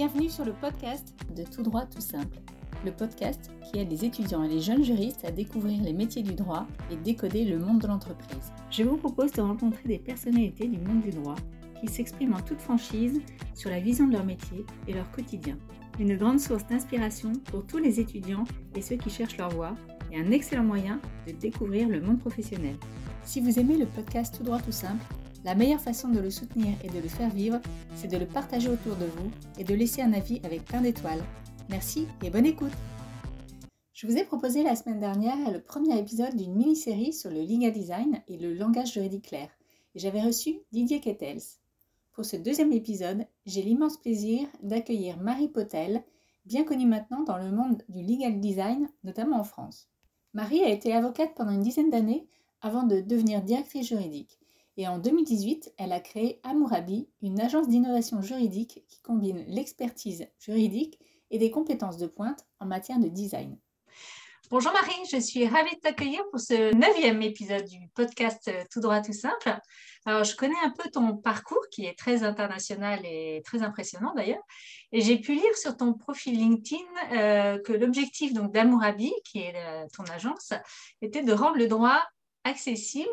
Bienvenue sur le podcast de Tout droit tout simple, le podcast qui aide les étudiants et les jeunes juristes à découvrir les métiers du droit et décoder le monde de l'entreprise. Je vous propose de rencontrer des personnalités du monde du droit qui s'expriment en toute franchise sur la vision de leur métier et leur quotidien. Une grande source d'inspiration pour tous les étudiants et ceux qui cherchent leur voie et un excellent moyen de découvrir le monde professionnel. Si vous aimez le podcast Tout droit tout simple, la meilleure façon de le soutenir et de le faire vivre, c'est de le partager autour de vous et de laisser un avis avec plein d'étoiles. Merci et bonne écoute Je vous ai proposé la semaine dernière le premier épisode d'une mini-série sur le legal design et le langage juridique clair, et j'avais reçu Didier Kettels. Pour ce deuxième épisode, j'ai l'immense plaisir d'accueillir Marie Potel, bien connue maintenant dans le monde du legal design, notamment en France. Marie a été avocate pendant une dizaine d'années avant de devenir directrice juridique. Et en 2018, elle a créé Amourabi, une agence d'innovation juridique qui combine l'expertise juridique et des compétences de pointe en matière de design. Bonjour Marie, je suis ravie de t'accueillir pour ce neuvième épisode du podcast Tout droit tout simple. Alors, je connais un peu ton parcours qui est très international et très impressionnant d'ailleurs. Et j'ai pu lire sur ton profil LinkedIn euh, que l'objectif donc d'Amourabi, qui est euh, ton agence, était de rendre le droit accessible,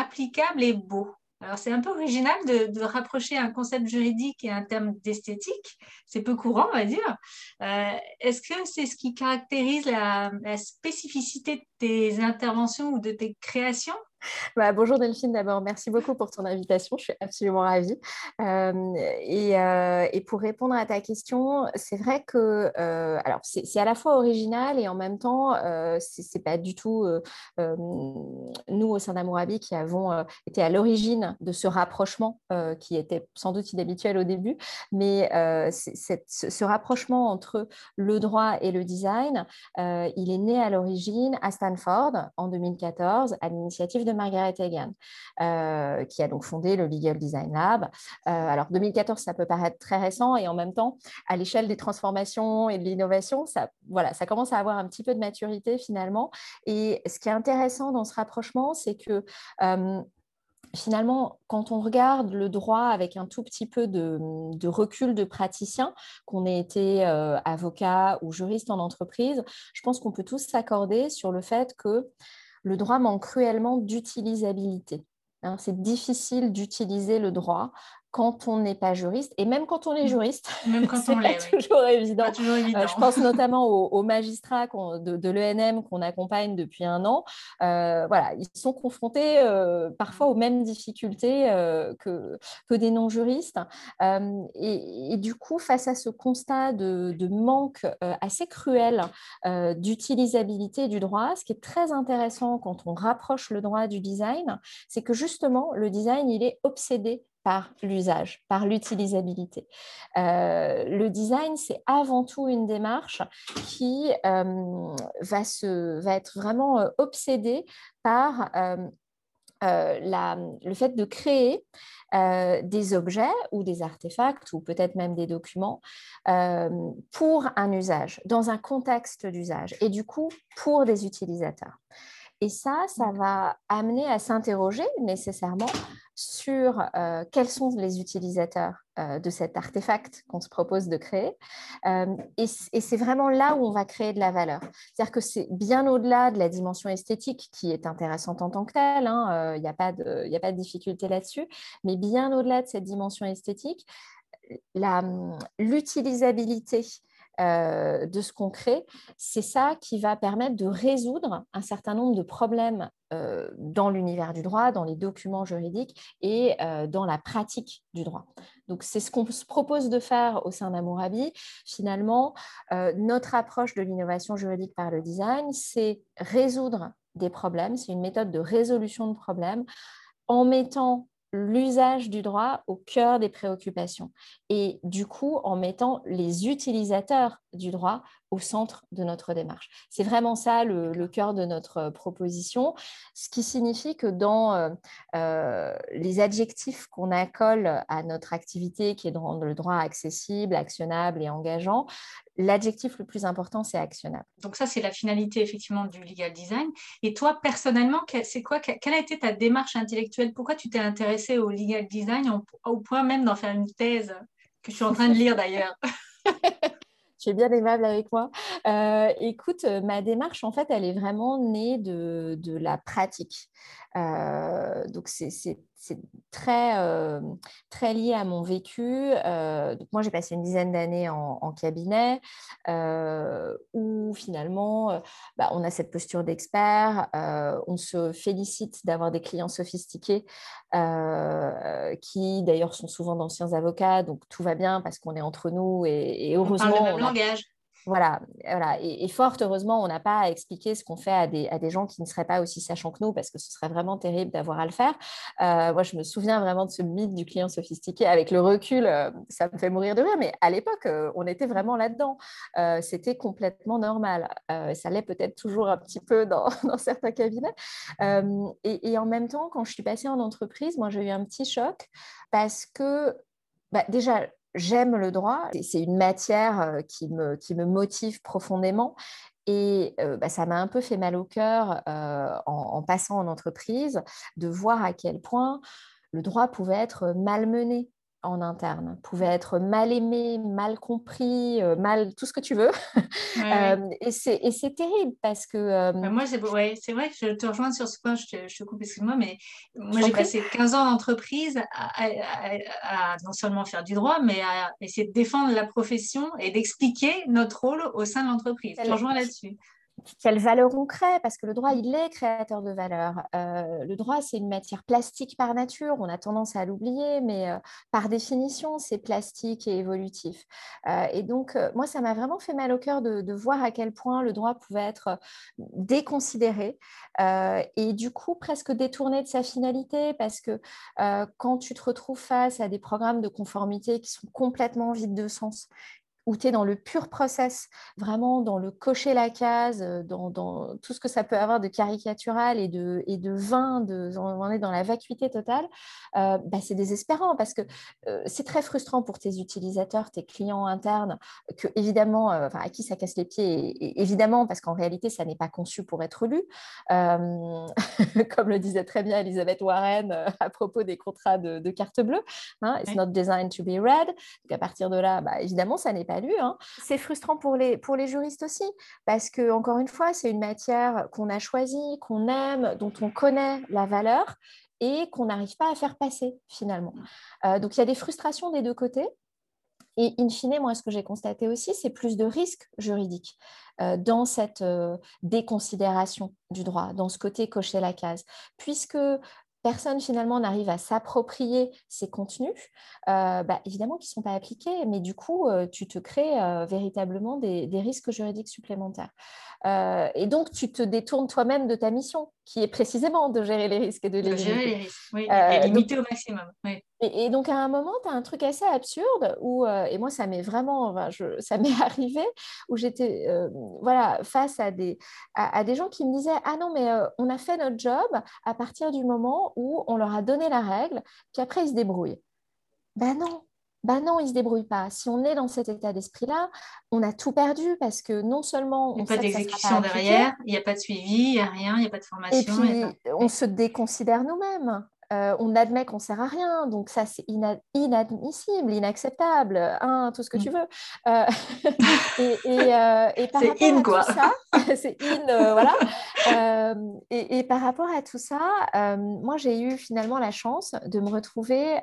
applicable et beau. Alors, c'est un peu original de, rapprocher un concept juridique et un terme d'esthétique. C'est peu courant, on va dire. Euh, est-ce que c'est ce qui caractérise la, la, spécificité de tes interventions ou de tes créations? bah, bonjour Delphine, d'abord, merci beaucoup pour ton invitation, je suis absolument ravie. Euh, et, pour répondre à ta question, c'est vrai que euh, alors c'est à la fois original et en même temps, euh, c'est pas du tout nous au sein d'Amourabi qui avons été à l'origine de ce rapprochement qui était sans doute inhabituel au début, mais ce rapprochement entre le droit et le design, il est né à l'origine à Stanford en 2014 à l'initiative de Margaret Hagan, euh, qui a donc fondé le Legal Design Lab. Euh, alors 2014, ça peut paraître très récent et en même temps, à l'échelle des transformations et de l'innovation, ça, voilà, ça commence à avoir un petit peu de maturité finalement. Et ce qui est intéressant dans ce rapprochement, c'est que euh, finalement, quand on regarde le droit avec un tout petit peu de, recul de praticien, qu'on ait été avocat ou juriste en entreprise, je pense qu'on peut tous s'accorder sur le fait que le droit manque cruellement d'utilisabilité. Hein. c'est difficile d'utiliser le droit quand on n'est pas juriste, et même quand on est mm. juriste, même quand on l'est, toujours, évident. Euh, je pense notamment aux, magistrats de, l'ENM qu'on accompagne depuis un an. Euh, voilà, ils sont confrontés euh, parfois aux mêmes difficultés que, que des non-juristes. Et, du coup, face à ce constat de, de manque assez cruel d'utilisabilité du droit, ce qui est très intéressant quand on rapproche le droit du design, c'est que justement, le design, il est obsédé par l'usage, par l'utilisabilité. Euh, le design, c'est avant tout une démarche qui euh, va, se, va être vraiment euh, obsédée par la, le fait de créer des objets ou des artefacts ou peut-être même des documents pour un usage, dans un contexte d'usage et du coup pour des utilisateurs. Et ça, ça va amener à s'interroger nécessairement sur euh, quels sont les utilisateurs euh, de cet artefact qu'on se propose de créer. Euh, et, c'est vraiment là où on va créer de la valeur. C'est-à-dire que c'est bien au-delà de la dimension esthétique qui est intéressante en tant que telle, hein, il n'y a, a pas de difficulté là-dessus, mais bien au-delà de cette dimension esthétique, l'utilisabilité euh, de ce qu'on crée, c'est ça qui va permettre de résoudre un certain nombre de problèmes euh, dans l'univers du droit, dans les documents juridiques et euh, dans la pratique du droit. Donc, c'est ce qu'on se propose de faire au sein d'Amourabi. Finalement, notre approche de l'innovation juridique par le design, c'est résoudre des problèmes, c'est une méthode de résolution de problèmes en mettant l'usage du droit au cœur des préoccupations. Et du coup en mettant les utilisateurs du droit au centre de notre démarche. C'est vraiment ça le, cœur de notre proposition, ce qui signifie que dans euh, euh, les adjectifs qu'on accole à notre activité, qui est de rendre le droit accessible, actionnable et engageant, l'adjectif le plus important, c'est actionnable. Donc ça, c'est la finalité effectivement du legal design. Et toi, personnellement, c'est quoi Quelle a été ta démarche intellectuelle? Pourquoi tu t'es intéressé au legal design au point même d'en faire une thèse que je suis en train de lire d'ailleurs? tu es bien aimable avec moi. Euh, écoute, ma démarche, en fait, elle est vraiment née de, de la pratique. Euh, donc, c'est très, euh, très lié à mon vécu. Euh, moi, j'ai passé une dizaine d'années en, cabinet euh, où finalement, bah, on a cette posture d'expert. on se félicite d'avoir des clients sophistiqués qui, d'ailleurs, sont souvent d'anciens avocats. Donc, tout va bien parce qu'on est entre nous et, heureusement. On parle le même langage. Voilà, voilà. Et, fort heureusement, on n'a pas à expliquer ce qu'on fait à des, gens qui ne seraient pas aussi sachants que nous, parce que ce serait vraiment terrible d'avoir à le faire. Euh, moi, je me souviens vraiment de ce mythe du client sophistiqué. Avec le recul, euh, ça me fait mourir de rire, mais à l'époque, euh, on était vraiment là-dedans. C'était complètement normal. ça l'est peut-être toujours un petit peu dans, dans certains cabinets. Et, et, en même temps, quand je suis passée en entreprise, moi, j'ai eu un petit choc parce que bah, déjà, j'aime le droit. C'est une matière euh, qui me, motive profondément. Et euh, bah, ça m'a un peu fait mal au cœur euh, en, passant en entreprise de voir à quel point le droit pouvait être malmené en interne, pouvait être mal aimé, mal compris, euh, mal tout ce que tu veux. Euh, et c'est terrible parce que... Euh, bah, moi, c'est vrai que je te rejoins sur ce point, je te, je te coupe, excuse-moi, mais moi, j'ai passé 15 ans d'entreprise à, non seulement faire du droit, mais à essayer de défendre la profession et d'expliquer notre rôle au sein de l'entreprise. Je te rejoins là-dessus quelle valeur on crée, parce que le droit, il est créateur de valeur. Euh, le droit, c'est une matière plastique par nature, on a tendance à l'oublier, mais euh, par définition, c'est plastique et évolutif. Euh, et donc, moi, ça m'a vraiment fait mal au cœur de, voir à quel point le droit pouvait être déconsidéré et du coup presque détourné de sa finalité, parce que quand tu te retrouves face à des programmes de conformité qui sont complètement vides de sens, où tu es dans le pur process, vraiment dans le cocher la case, euh, dans, tout ce que ça peut avoir de caricatural et de, et de vain, de, on est dans la vacuité totale, euh, bah, c'est désespérant parce que euh, c'est très frustrant pour tes utilisateurs, tes clients internes, que évidemment, à qui ça casse les pieds, évidemment, parce qu'en réalité, ça n'est pas conçu pour être lu. comme le disait très bien Elisabeth Warren à propos des contrats de, carte bleue, hein, It's not designed to be read. Donc à partir de là, bah, évidemment, ça n'est pas Hein. C'est frustrant pour les, pour les juristes aussi, parce que, encore une fois, c'est une matière qu'on a choisie, qu'on aime, dont on connaît la valeur et qu'on n'arrive pas à faire passer finalement. Euh, donc il y a des frustrations des deux côtés. Et in fine, moi, ce que j'ai constaté aussi, c'est plus de risques juridiques euh, dans cette euh, déconsidération du droit, dans ce côté cocher la case, puisque personne finalement n'arrive à s'approprier ces contenus, euh, bah, évidemment qu'ils ne sont pas appliqués, mais du coup, euh, tu te crées euh, véritablement des, risques juridiques supplémentaires. et donc, tu te détournes toi-même de ta mission, qui est précisément de gérer les risques et de les gérer les risques, oui, et limiter au maximum. Oui. Et, donc, à un moment, tu as un truc assez absurde où, euh, et moi, ça m'est vraiment, ça m'est arrivé, où j'étais euh, voilà, face à des, à, des gens qui me disaient Ah non, mais euh, on a fait notre job à partir du moment où on leur a donné la règle, puis après, ils se débrouillent. Ben non, ben non, ils ne se débrouillent pas. Si on est dans cet état d'esprit-là, on a tout perdu parce que non seulement... Il n'y a pas d'exécution derrière, il n'y a pas de suivi, il n'y a rien, il n'y a pas de formation. Et puis, on se déconsidère nous-mêmes. Euh, on admet qu'on sert à rien, donc ça c'est inadmissible, inacceptable, hein, tout ce que tu mm. veux. Euh, euh, et, par rapport in, à quoi. tout ça, c'est in, voilà. Et, par rapport à tout ça, moi j'ai eu finalement la chance de me retrouver.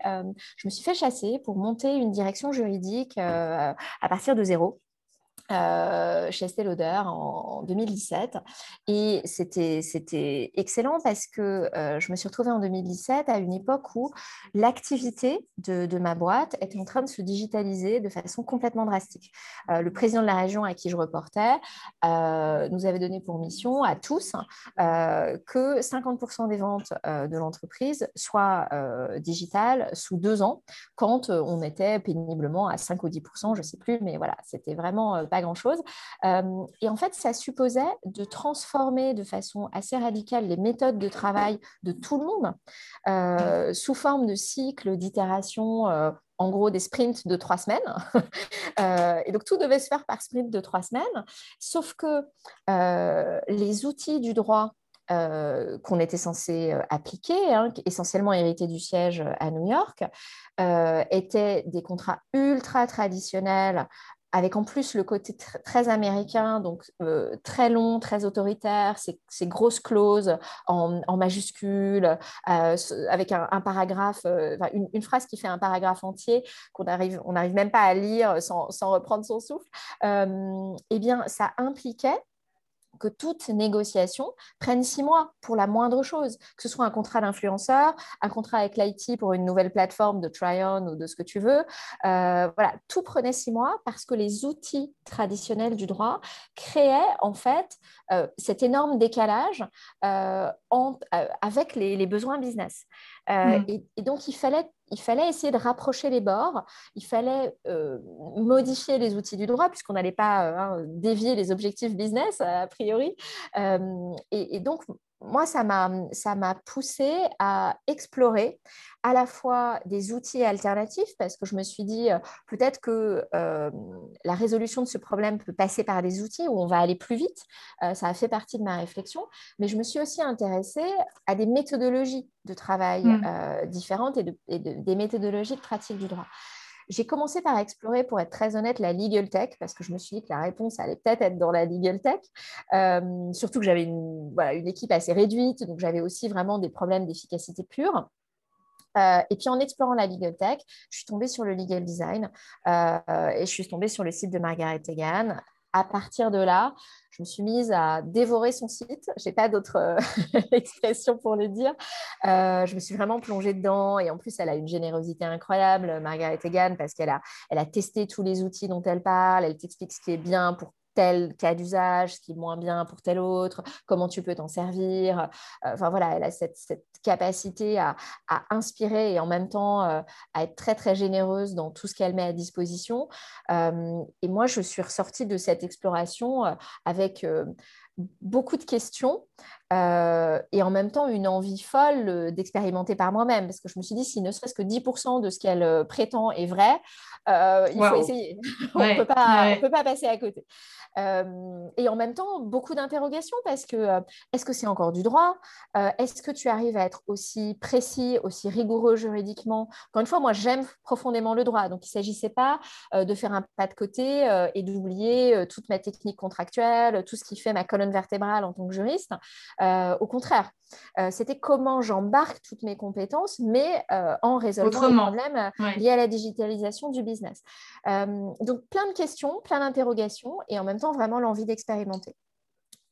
je me suis fait chasser pour monter une direction juridique à partir de zéro. Euh, chez Estée Lauder en, 2017. Et c'était excellent parce que euh, je me suis retrouvée en 2017 à une époque où l'activité de, ma boîte était en train de se digitaliser de façon complètement drastique. Euh, le président de la région à qui je reportais nous avait donné pour mission à tous que 50% des ventes de l'entreprise soient digitales sous deux ans, quand on était péniblement à 5 ou 10%, je ne sais plus, mais voilà, c'était vraiment pas grand-chose. Euh, et en fait, ça supposait de transformer de façon assez radicale les méthodes de travail de tout le monde euh, sous forme de cycles d'itération euh, en gros des sprints de trois semaines. et donc tout devait se faire par sprint de trois semaines, sauf que les outils du droit qu'on était censé appliquer, hein, essentiellement hérités du siège à New York, étaient des contrats ultra traditionnels avec en plus le côté très américain, donc euh, très long, très autoritaire, ces, grosses clauses en, majuscules, euh, avec un, paragraphe, une, phrase qui fait un paragraphe entier qu'on arrive, on n'arrive même pas à lire sans, sans reprendre son souffle, eh bien, ça impliquait que toute négociation prenne six mois pour la moindre chose, que ce soit un contrat d'influenceur, un contrat avec l'IT pour une nouvelle plateforme de try-on ou de ce que tu veux. Euh, voilà, tout prenait six mois parce que les outils traditionnels du droit créaient en fait euh, cet énorme décalage euh, avec les, besoins business. Mm. et, donc, il fallait il fallait essayer de rapprocher les bords, il fallait euh, modifier les outils du droit, puisqu'on n'allait pas euh, hein, dévier les objectifs business, a priori. Euh, et, donc, moi, ça m'a poussé à explorer à la fois des outils alternatifs, parce que je me suis dit, peut-être que la résolution de ce problème peut passer par des outils où on va aller plus vite. ça a fait partie de ma réflexion. Mais je me suis aussi intéressée à des méthodologies de travail mmh. différentes et, des méthodologies de pratique du droit. J'ai commencé par explorer, pour être très honnête, la legal tech, parce que je me suis dit que la réponse allait peut-être être dans la legal tech. Euh, surtout que j'avais une, équipe assez réduite, donc j'avais aussi vraiment des problèmes d'efficacité pure. Euh, et puis en explorant la legal tech, je suis tombée sur le legal design euh, et je suis tombée sur le site de Margaret Egan à partir de là, je me suis mise à dévorer son site. Je n'ai pas d'autre euh, expression pour le dire. Euh, je me suis vraiment plongée dedans. Et en plus, elle a une générosité incroyable, Margaret Egan, parce qu'elle a, elle a testé tous les outils dont elle parle. Elle t'explique ce qui est bien pour tel cas d'usage, ce qui est moins bien pour tel autre, comment tu peux t'en servir. Euh, enfin voilà, elle a cette, capacité à, inspirer et en même temps euh, à être très très généreuse dans tout ce qu'elle met à disposition. Euh, et moi, je suis ressortie de cette exploration avec beaucoup de questions et en même temps une envie folle d'expérimenter par moi-même parce que je me suis dit si ne serait-ce que 10% de ce qu'elle prétend est vrai, il faut essayer. on ne peut, pas passer à côté. Euh, et en même temps, beaucoup d'interrogations parce que euh, est-ce que c'est encore du droit? Euh, Est-ce que tu arrives à être aussi précis, aussi rigoureux juridiquement? Encore une fois, moi, j'aime profondément le droit. Donc, il ne s'agissait pas de faire un pas de côté et d'oublier toute ma technique contractuelle, tout ce qui fait ma colonne vertébrale en tant que juriste. au contraire, c'était comment j'embarque toutes mes compétences, mais en résolvant les problèmes liés à la digitalisation du business. Donc, plein de questions, plein d'interrogations et en même temps, vraiment l'envie d'expérimenter.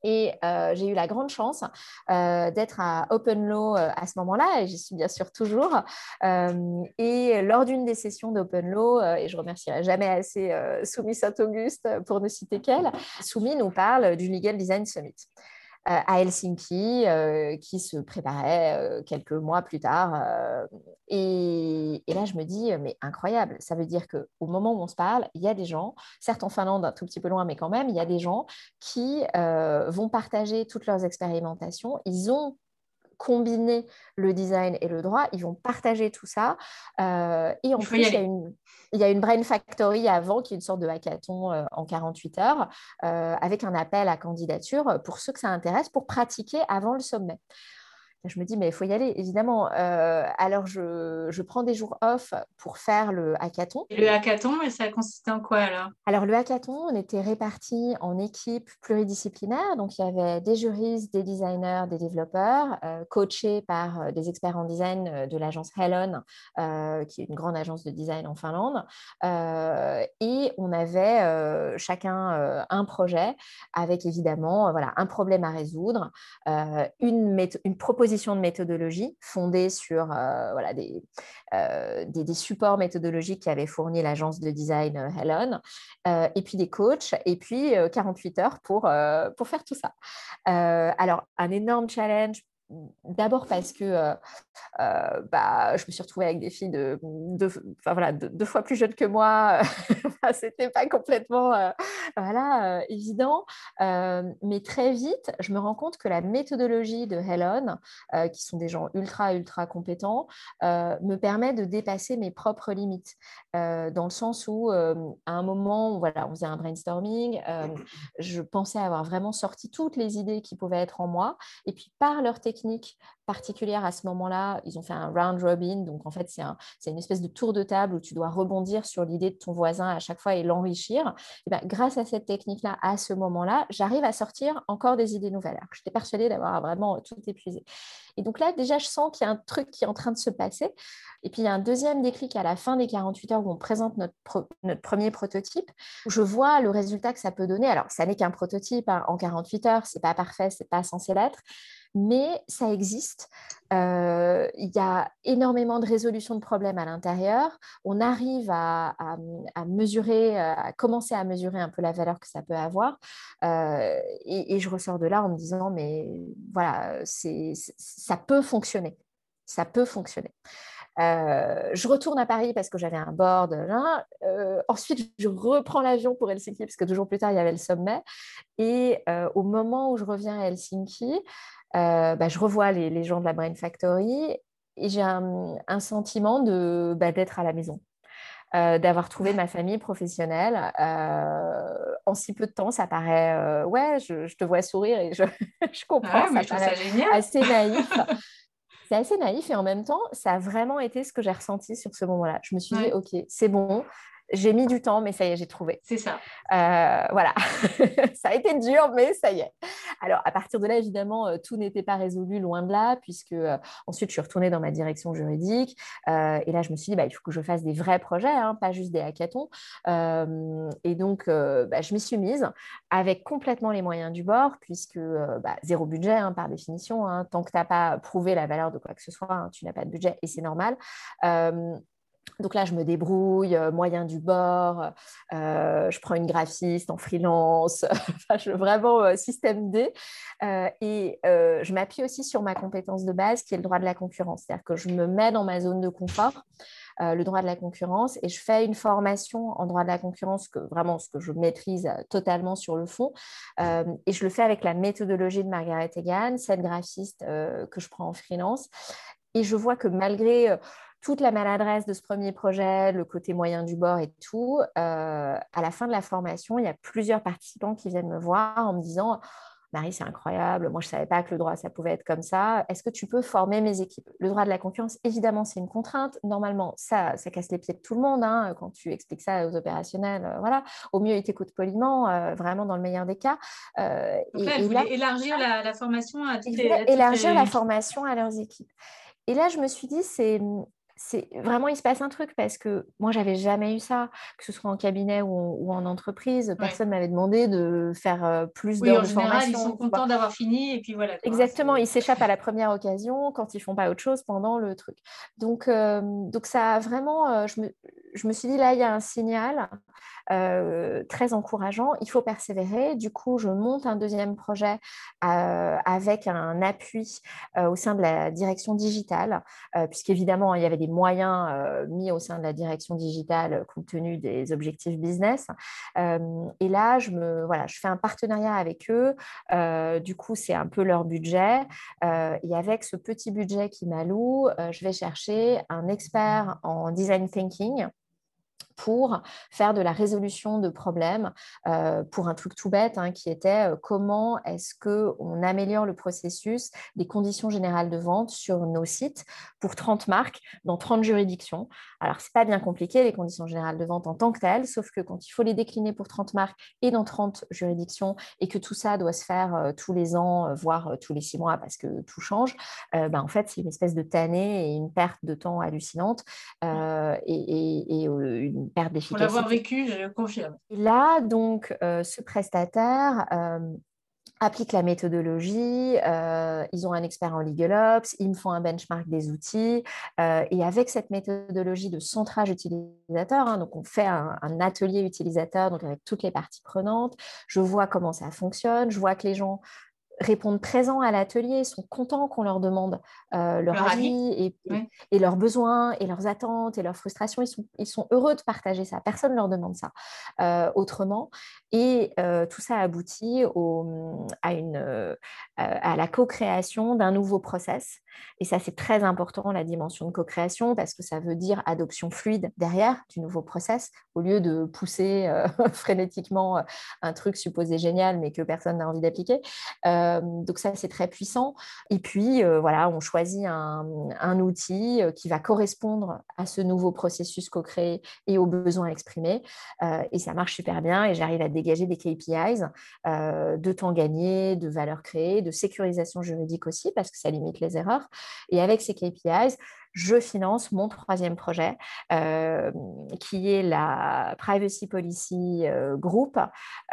Et euh, j'ai eu la grande chance euh, d'être à Open Law euh, à ce moment-là, et j'y suis bien sûr toujours. et lors d'une des sessions d'Open Law, et je remercierai jamais assez Soumi Saint-Auguste pour ne citer qu'elle, Soumi nous parle du Legal Design Summit. Euh, à Helsinki euh, qui se préparait euh, quelques mois plus tard. Et, là, je me dis, mais incroyable, ça veut dire qu'au moment où on se parle, il y a des gens, certes en Finlande, un tout petit peu loin, mais quand même, il y a des gens qui vont partager toutes leurs expérimentations. Ils ont combiné le design et le droit, ils vont partager tout ça. et en plus, il y, a une, il y, a une, Brain Factory avant, qui est une sorte de hackathon en 48 heures, avec un appel à candidature pour ceux que ça intéresse, pour pratiquer avant le sommet je me dis, mais il faut y aller, évidemment. Euh, alors, je, prends des jours off pour faire le hackathon. Et le hackathon, ça consistait en quoi alors? Alors, le hackathon, on était répartis en équipes pluridisciplinaires. Donc, il y avait des juristes, des designers, des développeurs, euh, coachés par euh, des experts en design de l'agence Helen, qui est une grande agence de design en Finlande. et on avait chacun un projet avec évidemment voilà, un problème à résoudre, une, une proposition de méthodologie fondée sur euh, voilà, euh, des, des, supports méthodologiques qu'avait fourni l'agence de design euh, Helen, et puis des coachs, et puis 48 heures pour, pour faire tout ça. alors, un énorme challenge D'abord parce que euh, euh, bah, je me suis retrouvée avec des filles de, enfin, voilà, deux fois plus jeunes que moi. C'était pas complètement euh, voilà, évident. mais très vite, je me rends compte que la méthodologie de Helen, qui sont des gens ultra, ultra compétents, me permet de dépasser mes propres limites. dans le sens où, à un moment, voilà, on faisait un brainstorming, je pensais avoir vraiment sorti toutes les idées qui pouvaient être en moi. Et puis, par leur technique, particulière à ce moment-là. Ils ont fait un round robin, donc en fait, c'est un, une espèce de tour de table où tu dois rebondir sur l'idée de ton voisin à chaque fois et l'enrichir. Ben, grâce à cette technique-là, à ce moment-là, j'arrive à sortir encore des idées nouvelles. J'étais persuadée d'avoir vraiment tout épuisé. Et donc là, déjà, je sens qu'il y a un truc qui est en train de se passer. Et puis, il y a un deuxième déclic à la fin des 48 heures où on présente notre, notre premier prototype, où je vois le résultat que ça peut donner. Alors, ça n'est qu'un prototype hein. en 48 heures, c'est pas parfait, c'est pas censé l'être, mais ça existe. Euh, il y a énormément de résolution de problèmes à l'intérieur. On arrive à, mesurer, euh, à commencer à mesurer un peu la valeur que ça peut avoir. Euh, et, je ressors de là en me disant, mais voilà, ça peut fonctionner. Ça peut fonctionner. je retourne à Paris parce que j'avais un board. ensuite, je reprends l'avion pour Helsinki parce que deux jours plus tard, il y avait le sommet. Et au moment où je reviens à Helsinki, bah, je revois les, gens de la Brain Factory et j'ai un, sentiment de, bah, d'être à la maison. Euh, d'avoir trouvé ma famille professionnelle. Euh, en si peu de temps, ça paraît, ouais, je, te vois sourire et je, je comprends, ça paraît assez naïf. c'est assez naïf et en même temps, ça a vraiment été ce que j'ai ressenti sur ce moment-là. Je me suis dit, OK, c'est bon, j'ai mis du temps, mais ça y est, j'ai trouvé. C'est ça. Euh, voilà. ça a été dur, mais ça y est. Alors, à partir de là, évidemment, euh, tout n'était pas résolu, loin de là, puisque euh, ensuite, je suis retournée dans ma direction juridique. et là, je me suis dit, bah, il faut que je fasse des vrais projets, hein, pas juste des hackathons. et donc, bah, je m'y suis mise avec complètement les moyens du bord, puisque bah, zéro budget, hein, par définition. Hein. tant que tu n'as pas prouvé la valeur de quoi que ce soit, tu n'as pas de budget et c'est normal. Donc là, je me débrouille, euh, moyen du bord, euh, je prends une graphiste en freelance, enfin, je, vraiment euh, système D. et je m'appuie aussi sur ma compétence de base qui est le droit de la concurrence. C'est-à-dire que je me mets dans ma zone de confort, le droit de la concurrence, et je fais une formation en droit de la concurrence, que, vraiment ce que je maîtrise totalement sur le fond. et je le fais avec la méthodologie de Margaret Egan, cette graphiste que je prends en freelance. Et je vois que malgré toute la maladresse de ce premier projet, le côté moyen du bord et tout, euh, à la fin de la formation, il y a plusieurs participants qui viennent me voir en me disant Marie, c'est incroyable, moi je ne savais pas que le droit, ça pouvait être comme ça. Est-ce que tu peux former mes équipes? Le droit de la concurrence, évidemment, c'est une contrainte. Normalement, ça, ça casse les pieds de tout le monde hein, quand tu expliques ça aux opérationnels. Euh, voilà. Au mieux, ils t'écoutent poliment, euh, vraiment dans le meilleur des cas. Donc là, et, élargir la, formation à toutes Élargir la formation à leurs équipes. Et là, je me suis dit, c'est c'est vraiment il se passe un truc parce que moi j'avais jamais eu ça que ce soit en cabinet ou, en entreprise. Personne ne m'avait demandé de faire euh, plus d'heures de formation ils sont contents d'avoir fini et puis voilà exactement ils s'échappent à la première occasion quand ils font pas autre chose pendant le truc. Donc euh, donc ça a vraiment euh, je, me, je me suis dit là il y a un signal euh, très encourageant. Il faut persévérer. Du coup, je monte un deuxième projet euh, avec un appui euh, au sein de la direction digitale, puisqu'évidemment, il y avait des moyens mis au sein de la direction digitale compte tenu des objectifs business. et là, je, me, voilà, je fais un partenariat avec eux. du coup, c'est un peu leur budget. et avec ce petit budget qui m'alloue, je vais chercher un expert en design thinking pour faire de la résolution de problèmes euh, pour un truc tout bête hein, qui était euh, comment est-ce qu'on améliore le processus des conditions générales de vente sur nos sites pour 30 marques dans 30 juridictions. Alors, ce n'est pas bien compliqué les conditions générales de vente en tant que telles, sauf que quand il faut les décliner pour 30 marques et dans 30 juridictions et que tout ça doit se faire euh, tous les ans, voire tous les six mois parce que tout change, ben, en fait, c'est une espèce de tannée et une perte de temps hallucinante et, et, et une perte d'efficacité. Pour l'avoir vécu, je confirme. là, donc, euh, ce prestataire euh, applique la méthodologie, euh, ils ont un expert en legal ops, ils me font un benchmark des outils, et avec cette méthodologie de centrage utilisateur, hein, donc on fait un, un, atelier utilisateur, donc avec toutes les parties prenantes, je vois comment ça fonctionne, je vois que les gens répondent présents à l'atelier, sont contents qu'on leur demande euh, leur, avis, et, leurs besoins et leurs attentes et leurs frustrations. Ils sont, ils sont heureux de partager ça. Personne ne leur demande ça euh, autrement. Et euh, tout ça aboutit au, à, une, à la co-création d'un nouveau process. Et ça, c'est très important, la dimension de co-création, parce que ça veut dire adoption fluide derrière du nouveau process, au lieu de pousser frénétiquement un truc supposé génial, mais que personne n'a envie d'appliquer. Donc ça, c'est très puissant. Et puis, voilà, on choisit un, outil qui va correspondre à ce nouveau processus co-créé et aux besoins exprimés. et ça marche super bien et j'arrive à dégager des KPIs de temps gagné, de valeur créée, de sécurisation juridique aussi, parce que ça limite les erreurs. Et avec ces KPIs, je finance mon troisième projet, euh, qui est la Privacy Policy euh, Group,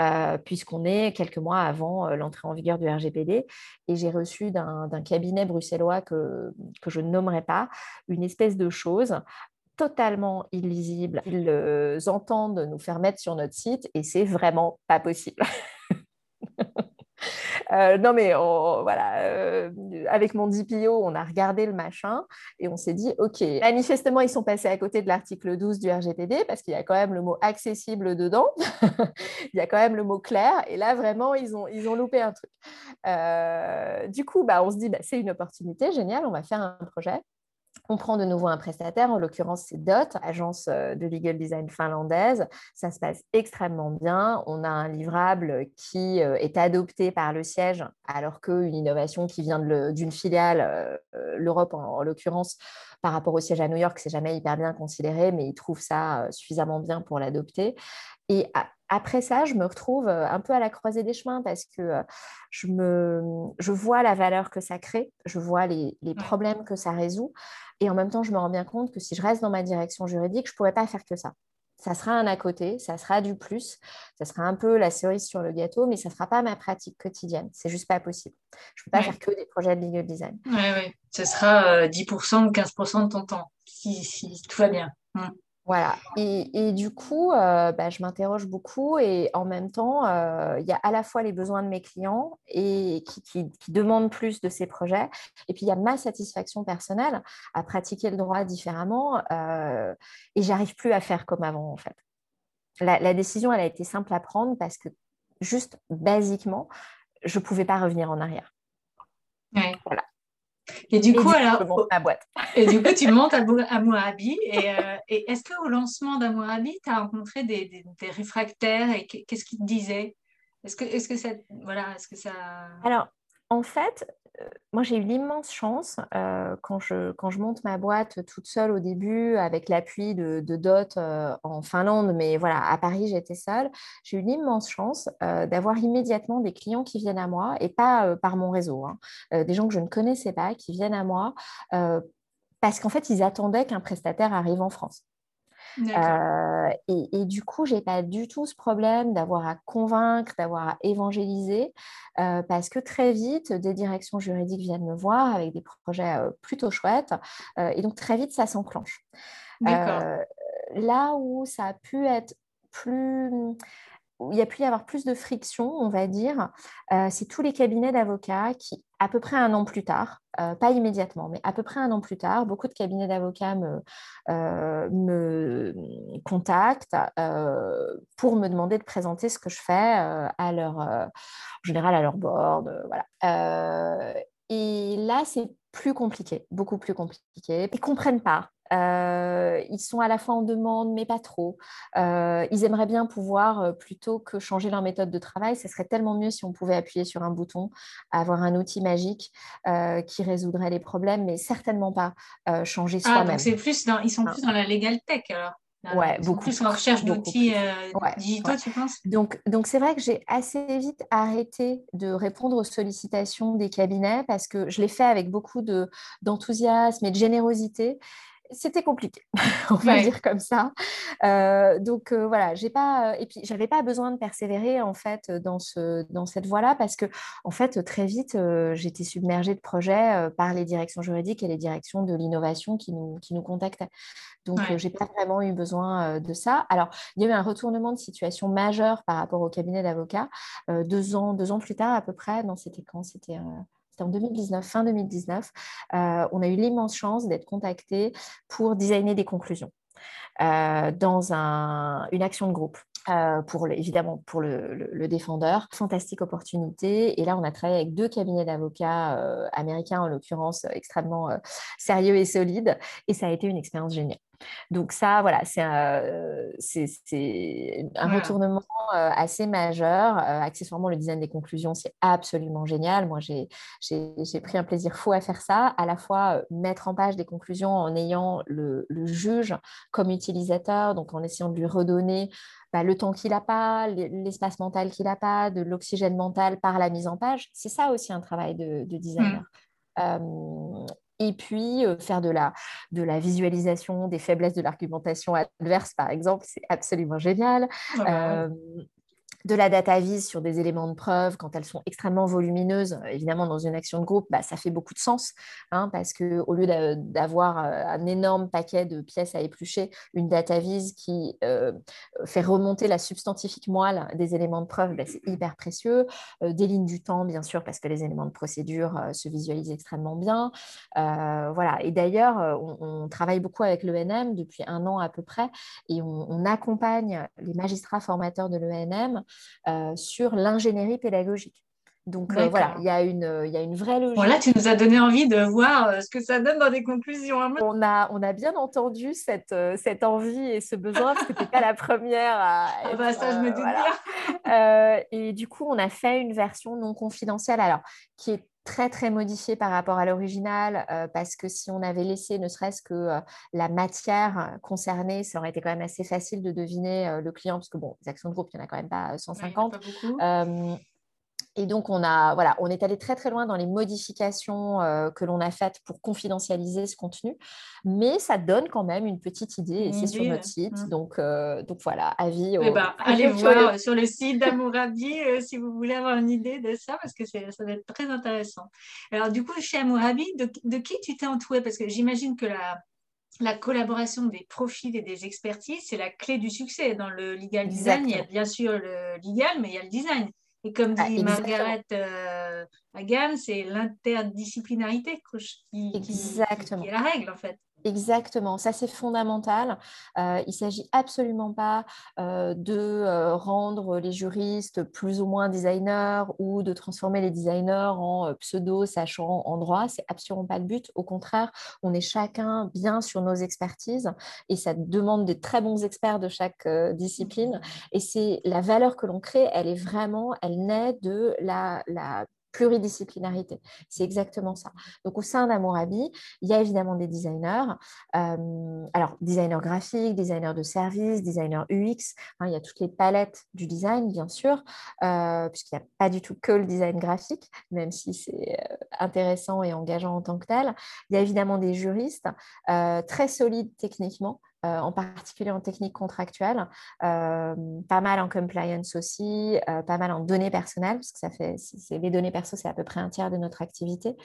euh, puisqu'on est quelques mois avant l'entrée en vigueur du RGPD. Et j'ai reçu d'un cabinet bruxellois que, que je ne nommerai pas une espèce de chose totalement illisible. Ils entendent nous faire mettre sur notre site et c'est vraiment pas possible. Euh, non, mais voilà, euh, avec mon DPO, on a regardé le machin et on s'est dit, OK, manifestement, ils sont passés à côté de l'article 12 du RGPD parce qu'il y a quand même le mot accessible dedans, il y a quand même le mot clair, et là, vraiment, ils ont, ils ont loupé un truc. Euh, du coup, bah, on se dit, bah, c'est une opportunité, génial, on va faire un projet. On prend de nouveau un prestataire, en l'occurrence c'est DOT, agence euh, de legal design finlandaise. Ça se passe extrêmement bien. On a un livrable qui euh, est adopté par le siège, alors qu'une innovation qui vient d'une filiale, euh, l'Europe en, l'occurrence, par rapport au siège à New York, c'est jamais hyper bien considéré, mais ils trouvent ça suffisamment bien pour l'adopter. Et après ça, je me retrouve un peu à la croisée des chemins parce que je, me, je vois la valeur que ça crée, je vois les, les problèmes que ça résout. Et en même temps, je me rends bien compte que si je reste dans ma direction juridique, je ne pourrais pas faire que ça. Ça sera un à côté, ça sera du plus, ça sera un peu la cerise sur le gâteau, mais ça ne sera pas ma pratique quotidienne. C'est juste pas possible. Je ne peux pas faire que des projets de legal design. Oui, oui. Ce sera 10% ou 15% de ton temps, si, si tout va bien. Mmh. Voilà. Et, du coup, euh, bah, je m'interroge beaucoup et en même temps, euh, il y a à la fois les besoins de mes clients et qui, demandent plus de ces projets. Et puis, il y a ma satisfaction personnelle à pratiquer le droit différemment euh, et j'arrive plus à faire comme avant, en fait. La, la, décision, elle a été simple à prendre parce que juste, basiquement, je ne pouvais pas revenir en arrière. Voilà. Et du coup, alors. boîte. et du coup, tu montes à, à Moabi. Euh, et, est-ce qu'au lancement d'Amourabi, tu as rencontré des, réfractaires et qu'est-ce qu'ils te disaient? Est-ce que, est -ce que ça. Voilà, est-ce que ça. Alors, en fait, moi, j'ai eu l'immense chance euh, quand, je, quand je monte ma boîte toute seule au début, avec l'appui de, Dot euh, en Finlande, mais voilà, à Paris, j'étais seule. J'ai eu l'immense chance d'avoir immédiatement des clients qui viennent à moi, et pas par mon réseau, hein, des gens que je ne connaissais pas, qui viennent à moi, parce qu'en fait, ils attendaient qu'un prestataire arrive en France. Euh, et, du coup, je n'ai pas du tout ce problème d'avoir à convaincre, d'avoir à évangéliser, euh, parce que très vite, des directions juridiques viennent me voir avec des projets euh, plutôt chouettes, et donc très vite, ça s'enclenche. là où ça a pu être plus il y a pu y avoir plus de friction, on va dire, c'est tous les cabinets d'avocats qui, à peu près un an plus tard, euh, pas immédiatement, mais à peu près un an plus tard, beaucoup de cabinets d'avocats me, euh, contactent euh, pour me demander de présenter ce que je fais à leur, en général à leur board. et là, c'est plus compliqué, beaucoup plus compliqué. Ils ne comprennent pas euh, ils sont à la fois en demande, mais pas trop. Euh, ils aimeraient bien pouvoir, euh, plutôt que changer leur méthode de travail, ce serait tellement mieux si on pouvait appuyer sur un bouton, avoir un outil magique qui résoudrait les problèmes, mais certainement pas changer ah, soi-même. c'est plus ils sont plus dans la legal tech alors. Ouais, beaucoup. Plus en recherche d'outils digitaux, tu penses? Donc, donc c'est vrai que j'ai assez vite arrêté de répondre aux sollicitations des cabinets parce que je l'ai fait avec beaucoup d'enthousiasme et de générosité c'était compliqué, on va dire comme ça. Euh, donc euh, voilà, j'ai pas et puis j'avais pas besoin de persévérer en fait dans ce dans cette voie-là parce que en fait très vite euh, j'étais submergée de projets par les directions juridiques et les directions de l'innovation qui nous qui nous contactaient. Donc j'ai pas vraiment eu besoin de ça. Alors il y a eu un retournement de situation majeur par rapport au cabinet d'avocats deux ans deux ans plus tard à peu près. Non, c'était quand? C'était en 2019, fin 2019, euh, on a eu l'immense chance d'être contacté pour designer des conclusions euh, dans une action de groupe. Euh, pour évidemment pour le, défendeur. Fantastique opportunité. Et là, on a travaillé avec deux cabinets d'avocats euh, américains, en l'occurrence, extrêmement euh, sérieux et solides. Et ça a été une expérience géniale. Donc ça, voilà, c'est un, un retournement assez majeur. accessoirement, le design des conclusions, c'est absolument génial. Moi, j'ai pris un plaisir fou à faire ça, à la fois mettre en page des conclusions en ayant le, le juge comme utilisateur, donc en essayant de lui redonner bah, le temps qu'il n'a pas, l'espace mental qu'il n'a pas, de l'oxygène mental par la mise en page. C'est ça aussi un travail de, designer. Mmh. et puis, euh, faire de la, de la visualisation des faiblesses de l'argumentation adverse, par exemple, c'est absolument génial de la data vise sur des éléments de preuve quand elles sont extrêmement volumineuses, évidemment dans une action de groupe, bah, ça fait beaucoup de sens hein, parce que au lieu d'avoir euh, un énorme paquet de pièces à éplucher, une data vise qui euh, fait remonter la substantifique moelle des éléments de preuve, bah, c'est hyper précieux. Euh, des lignes du temps, bien sûr, parce que les éléments de procédure se visualisent extrêmement bien. voilà. Et d'ailleurs, on, travaille beaucoup avec l'ENM depuis un an à peu près et on, on accompagne les magistrats formateurs de l'ENM euh, sur l'ingénierie pédagogique. Donc euh, voilà, il y, a une, il y a une vraie logique. Voilà, tu nous as donné envie de voir euh, ce que ça donne dans des conclusions. Hein. On, a, on a bien entendu cette, cette envie et ce besoin, parce que tu n'es pas la première à. ah bah ça, je me doute bien. et du coup, on a fait une version non confidentielle, alors qui est très très modifié par rapport à l'original euh, parce que si on avait laissé ne serait-ce que euh, la matière concernée, ça aurait été quand même assez facile de deviner euh, le client parce que bon, les actions de groupe, il n'y en a quand même pas 150. Et donc, on, a, voilà, on est allé très très loin dans les modifications euh, que l'on a faites pour confidentialiser ce contenu, mais ça donne quand même une petite idée et c'est sur notre site. Mmh. Donc, euh, donc voilà, avis. Eh ben, allez voir sur le site d'Amourabi euh, si vous voulez avoir une idée de ça, parce que ça va être très intéressant. Alors, du coup, chez Amourabi, de, de qui tu t'es entouré Parce que j'imagine que la, la collaboration des profils et des expertises, c'est la clé du succès. Dans le legal design, il y a bien sûr le legal, mais il y a le design. Et comme ah, dit Margaret euh, Hagan, c'est l'interdisciplinarité qui, qui, qui, est la règle en fait. Exactement, ça c'est fondamental. Euh, il ne s'agit absolument pas euh, de euh, rendre les juristes plus ou moins designers ou de transformer les designers en pseudo sachant en droit. C'est absolument pas le but. Au contraire, on est chacun bien sur nos expertises et ça demande des très bons experts de chaque discipline. Et c'est la valeur que l'on crée, elle est vraiment, elle naît de la, la pluridisciplinarité. C'est exactement ça. Donc, au sein d'Amourabi, il y a évidemment des designers. Euh, alors, designers graphiques, designers de service, designers UX. Hein, il y a toutes les palettes du design, bien sûr, euh, puisqu'il n'y a pas du tout que le design graphique, même si c'est euh, intéressant et engageant en tant que tel. Il y a évidemment des juristes très solides techniquement. Euh, en particulier en technique contractuelle, euh, pas mal en compliance aussi, euh, pas mal en données personnelles, parce que ça fait, les données perso, c'est à peu près un tiers de notre activité,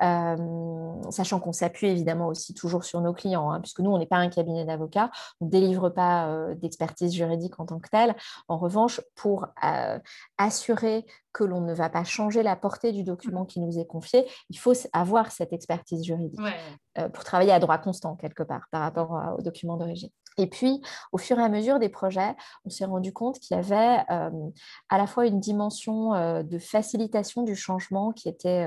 sachant qu'on s'appuie évidemment aussi toujours sur nos clients, hein, puisque nous, on n'est pas un cabinet d'avocats, on ne délivre pas d'expertise juridique en tant que telle. En revanche, pour assurer que l'on ne va pas changer la portée du document qui nous est confié, il faut avoir cette expertise juridique pour travailler à droit constant quelque part par rapport au document d'origine. Et puis, au fur et à mesure des projets, on s'est rendu compte qu'il y avait à la fois une dimension de facilitation du changement qui était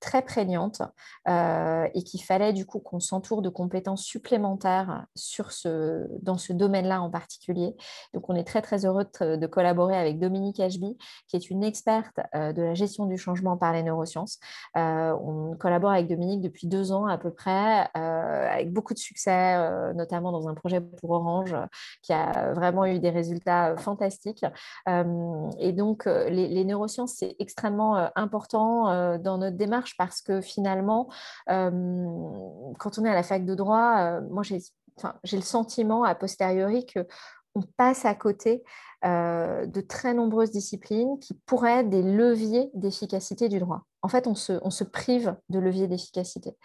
très prégnante et qu'il fallait du coup qu'on s'entoure de compétences supplémentaires sur ce, dans ce domaine-là en particulier. Donc, on est très, très heureux de, collaborer avec Dominique Ashby, qui est une experte de la gestion du changement par les neurosciences. on collabore avec Dominique depuis deux ans à peu près, avec beaucoup de succès, notamment dans un projet pour Orange, qui a vraiment eu des résultats fantastiques. Euh, et donc, euh, les, neurosciences, c'est extrêmement euh, important dans notre démarche parce que finalement, quand on est à la fac de droit, moi, j'ai le sentiment a posteriori que on passe à côté de très nombreuses disciplines qui pourraient être des leviers d'efficacité du droit. En fait, on se, on se prive de leviers d'efficacité.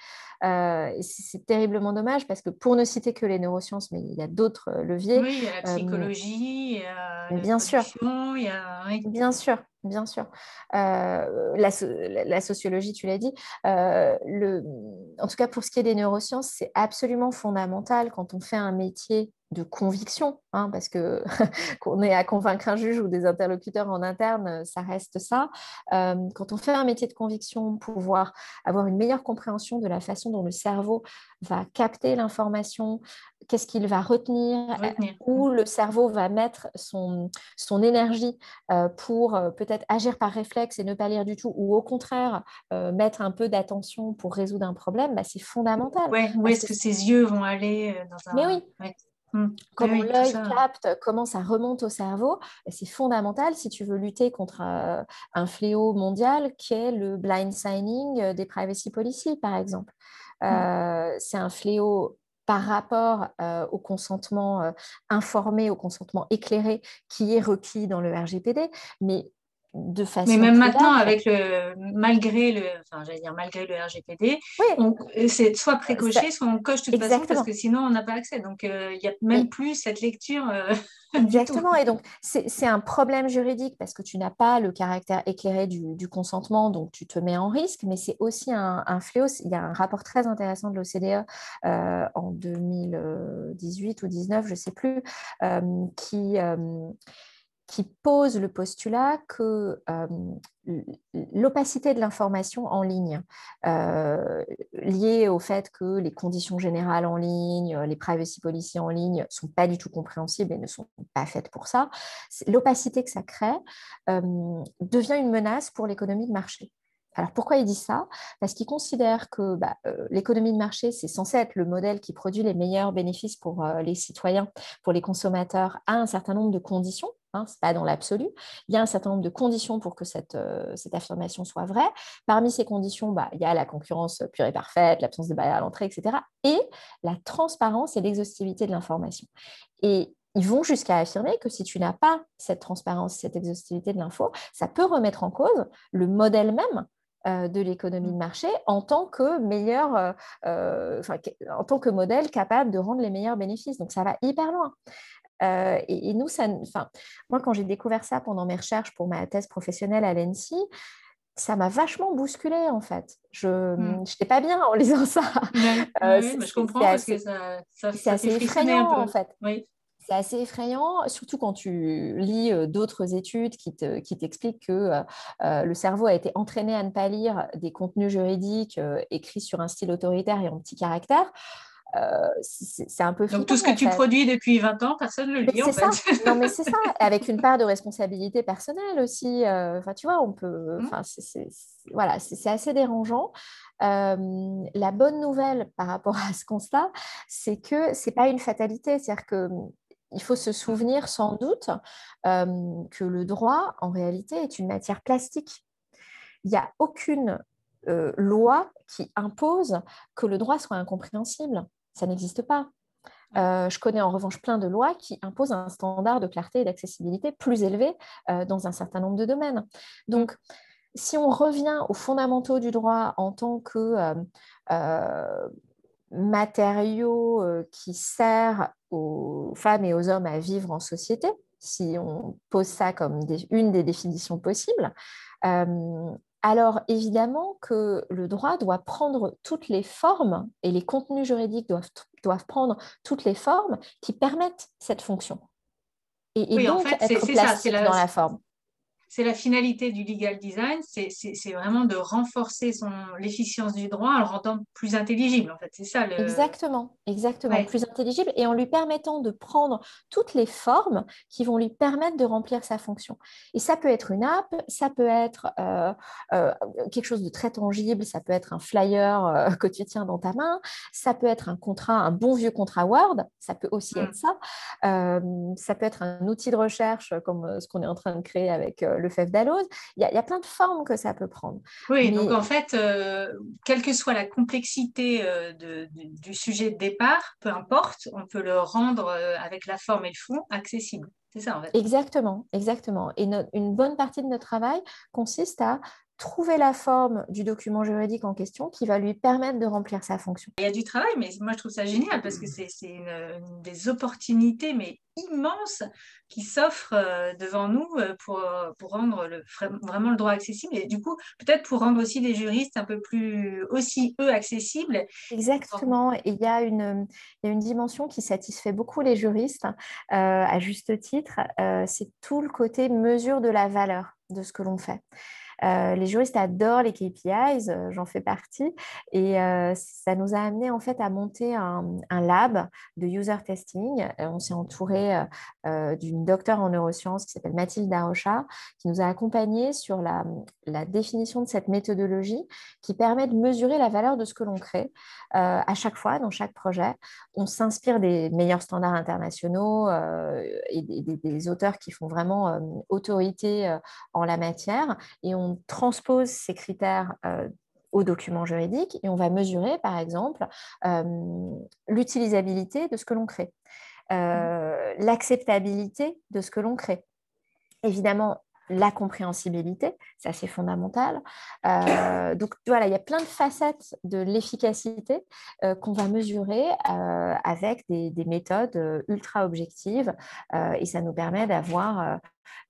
Euh, c'est terriblement dommage parce que pour ne citer que les neurosciences, mais il y a d'autres euh, leviers. Oui, il y a la euh, psychologie, il y a la bien sûr. il y a... Bien sûr, bien sûr. la, la, sociologie, tu l'as dit. le, en tout cas, pour ce qui est des neurosciences, c'est absolument fondamental quand on fait un métier de conviction, hein, parce que qu'on est à convaincre un juge ou des interlocuteurs en interne, ça reste ça. Euh, quand on fait un métier de conviction, pouvoir avoir une meilleure compréhension de la façon dont le cerveau va capter l'information, qu'est-ce qu'il va retenir, où le cerveau va mettre son, son énergie euh, pour euh, peut-être agir par réflexe et ne pas lire du tout, ou au contraire mettre un peu d'attention pour résoudre un problème, bah, c'est fondamental. où est-ce que ses yeux vont aller dans un... Mais oui. Mmh. Comment l'œil capte, comment ça remonte au cerveau, c'est fondamental si tu veux lutter contre euh, un, fléau mondial qui est le blind signing euh, des privacy policy, par exemple. Mmh. Euh, c'est un fléau par rapport au consentement informé, au consentement éclairé qui est requis dans le RGPD, mais mais même maintenant, avec le, malgré le, enfin, j'allais dire malgré le RGPD, c'est soit euh, précoché, soit on coche de toute façon parce que sinon on n'a pas accès. Donc euh, il n'y a même plus cette lecture. Euh, Exactement. Et donc c'est un problème juridique parce que tu n'as pas le caractère éclairé du, consentement, donc tu te mets en risque. Mais c'est aussi un, un, fléau. Il y a un rapport très intéressant de l'OCDE en 2018 ou 2019, je ne sais plus, qui qui pose le postulat que euh, l'opacité de l'information en ligne, euh, liée au fait que les conditions générales en ligne, les privacy policy en ligne ne sont pas du tout compréhensibles et ne sont pas faites pour ça, l'opacité que ça crée euh, devient une menace pour l'économie de marché. Alors pourquoi il dit ça? Parce qu'il considère que bah, l'économie de marché, c'est censé être le modèle qui produit les meilleurs bénéfices pour les citoyens, pour les consommateurs, à un certain nombre de conditions. Hein, ce n'est pas dans l'absolu. Il y a un certain nombre de conditions pour que cette, euh, affirmation soit vraie. Parmi ces conditions, bah, il y a la concurrence pure et parfaite, l'absence de barrière à l'entrée, etc. Et la transparence et l'exhaustivité de l'information. Et ils vont jusqu'à affirmer que si tu n'as pas cette transparence, cette exhaustivité de l'info, ça peut remettre en cause le modèle même euh, de l'économie de marché en tant que meilleur, euh, en tant que modèle capable de rendre les meilleurs bénéfices. Donc ça va hyper loin. Euh, et, nous, ça, moi, quand j'ai découvert ça pendant mes recherches pour ma thèse professionnelle à l'ENSI, ça m'a vachement bousculée en fait. Je n'étais hmm. pas bien en lisant ça. Euh, oui, je comprends parce que ça, c'est assez effrayant en fait. C'est assez effrayant, surtout quand tu lis euh, d'autres études qui, t'expliquent que le cerveau a été entraîné à ne pas lire des contenus juridiques écrits sur un style autoritaire et en petit caractère. Euh, c'est un peu Donc tout ce que tu produis depuis 20 ans, personne ne le lit. C'est ça. non, mais c'est ça. Avec une part de responsabilité personnelle aussi. Euh, enfin, tu vois, on peut. Mmh. Enfin, c'est voilà, c'est assez dérangeant. Euh, la bonne nouvelle par rapport à ce constat, c'est que c'est pas une fatalité. C'est-à-dire que il faut se souvenir sans doute que le droit, en réalité, est une matière plastique. Il n'y a aucune loi qui impose que le droit soit incompréhensible. Ça n'existe pas. Euh, je connais en revanche plein de lois qui imposent un standard de clarté et d'accessibilité plus élevé euh, dans un certain nombre de domaines. Donc, si on revient aux fondamentaux du droit en tant que euh, matériau qui sert aux femmes et aux hommes à vivre en société, si on pose ça comme une des définitions possibles, alors évidemment que le droit doit prendre toutes les formes et les contenus juridiques doivent, doivent prendre toutes les formes qui permettent cette fonction. Et, donc être plastique dans la forme c'est la finalité du legal design, c'est vraiment de renforcer l'efficience du droit en le rendant plus intelligible. En fait, c'est ça. Le... Exactement, exactement, plus intelligible et en lui permettant de prendre toutes les formes qui vont lui permettre de remplir sa fonction. Et ça peut être une app, ça peut être euh, euh, quelque chose de très tangible, ça peut être un flyer euh, que tu tiens dans ta main, ça peut être un contrat, un bon vieux contrat Word, ça peut aussi mm. être ça. ça peut être un outil de recherche comme ce qu'on est en train de créer avec le fève d'alose. Il, y, a plein de formes que ça peut prendre. Oui, donc en fait, euh, quelle que soit la complexité euh, du sujet de départ, peu importe, on peut le rendre euh, avec la forme et le fond accessible. C'est ça en fait. Exactement, exactement. Et une bonne partie de notre travail consiste à trouver la forme du document juridique en question qui va lui permettre de remplir sa fonction. Il y a du travail, mais moi je trouve ça génial parce que c'est une, des opportunités mais immenses qui s'offrent euh, devant nous euh, pour, pour rendre le, vraiment le droit accessible et du coup peut-être pour rendre aussi les juristes un peu plus aussi eux accessibles. Exactement, et il y a une, il y a une dimension qui satisfait beaucoup les juristes euh, à juste titre, c'est tout le côté mesure de la valeur de ce que l'on fait. Euh, les juristes adorent les KPIs, euh, j'en fais partie, et euh, ça nous a amené en fait à monter un, lab de user testing. on s'est entouré d'une docteure en neurosciences qui s'appelle Mathilde Darocha, qui nous a accompagnés sur la, la, définition de cette méthodologie qui permet de mesurer la valeur de ce que l'on crée à chaque fois dans chaque projet. On s'inspire des meilleurs standards internationaux et des, des, auteurs qui font vraiment autorité en la matière, et on transpose ces critères euh, aux documents juridiques et on va mesurer, par exemple, euh, l'utilisabilité de ce que l'on crée, euh, l'acceptabilité de ce que l'on crée. Évidemment, la compréhensibilité, ça c'est fondamental. donc voilà, il y a plein de facettes de l'efficacité qu'on va mesurer avec des, des, méthodes ultra objectives et ça nous permet d'avoir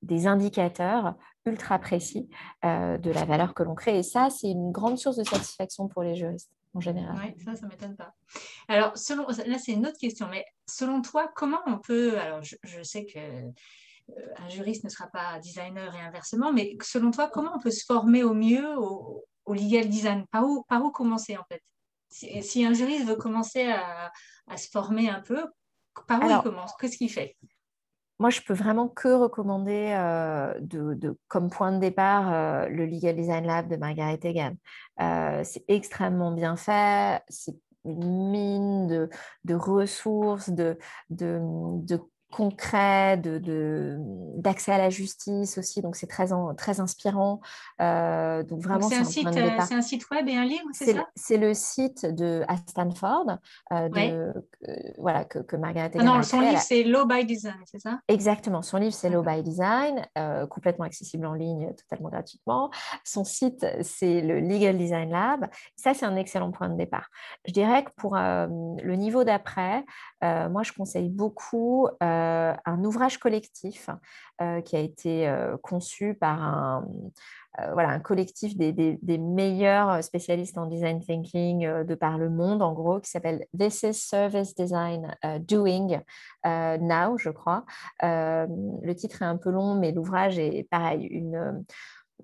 des indicateurs ultra précis euh, de la valeur que l'on crée. Et ça, c'est une grande source de satisfaction pour les juristes en général. Oui, ça, ça ne m'étonne pas. Alors, selon, là, c'est une autre question, mais selon toi, comment on peut, alors je, sais que euh, un juriste ne sera pas designer et inversement, mais selon toi, comment on peut se former au mieux au, legal design? Par où, par où commencer en fait? Si, si, un juriste veut commencer à, à, se former un peu, par où il commence? Qu'est-ce qu'il fait? Moi, je peux vraiment que recommander euh, de, comme point de départ euh, le Legal Design Lab de Margaret Egan. Euh, c'est extrêmement bien fait, c'est une mine de, de ressources, de, de, de concret, d'accès de, à la justice aussi. Donc, c'est très, très inspirant. Euh, donc, vraiment, c'est un, site, euh, un site web et un livre, c'est ça? C'est le site de, à Stanford euh, de, voilà, que, que Margaret ah Non, son livre, c'est Law by Design, c'est ça? Exactement. Son livre, c'est Law by Design, complètement accessible en ligne, totalement gratuitement. Son site, c'est le Legal Design Lab. Ça, c'est un excellent point de départ. Je dirais que pour le niveau d'après, moi, je conseille beaucoup euh, un ouvrage collectif euh, qui a été euh, conçu par un, voilà, un collectif des, des, meilleurs spécialistes en design thinking de par le monde, en gros, qui s'appelle This is Service Design Doing Now, je crois. le titre est un peu long, mais l'ouvrage est pareil, une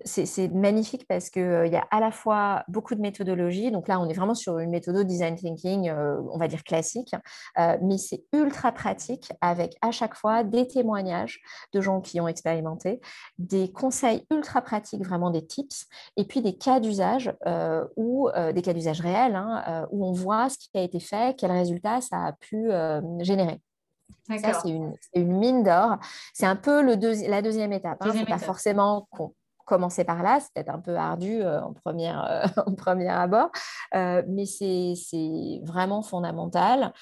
c'est magnifique parce qu'il euh, y a à la fois beaucoup de méthodologie. Donc là, on est vraiment sur une méthode design thinking, euh, on va dire classique, euh, mais c'est ultra pratique avec à chaque fois des témoignages de gens qui ont expérimenté, des conseils ultra pratiques, vraiment des tips, et puis des cas d'usage ou des cas d'usage réels hein, où on voit ce qui a été fait, quels résultats ça a pu générer. Ça, c'est une, mine d'or. C'est un peu le la deuxième étape. Hein. pas forcément commencer par là, c'est peut-être un peu ardu euh, en, première, euh, en premier abord, euh, mais c'est vraiment fondamental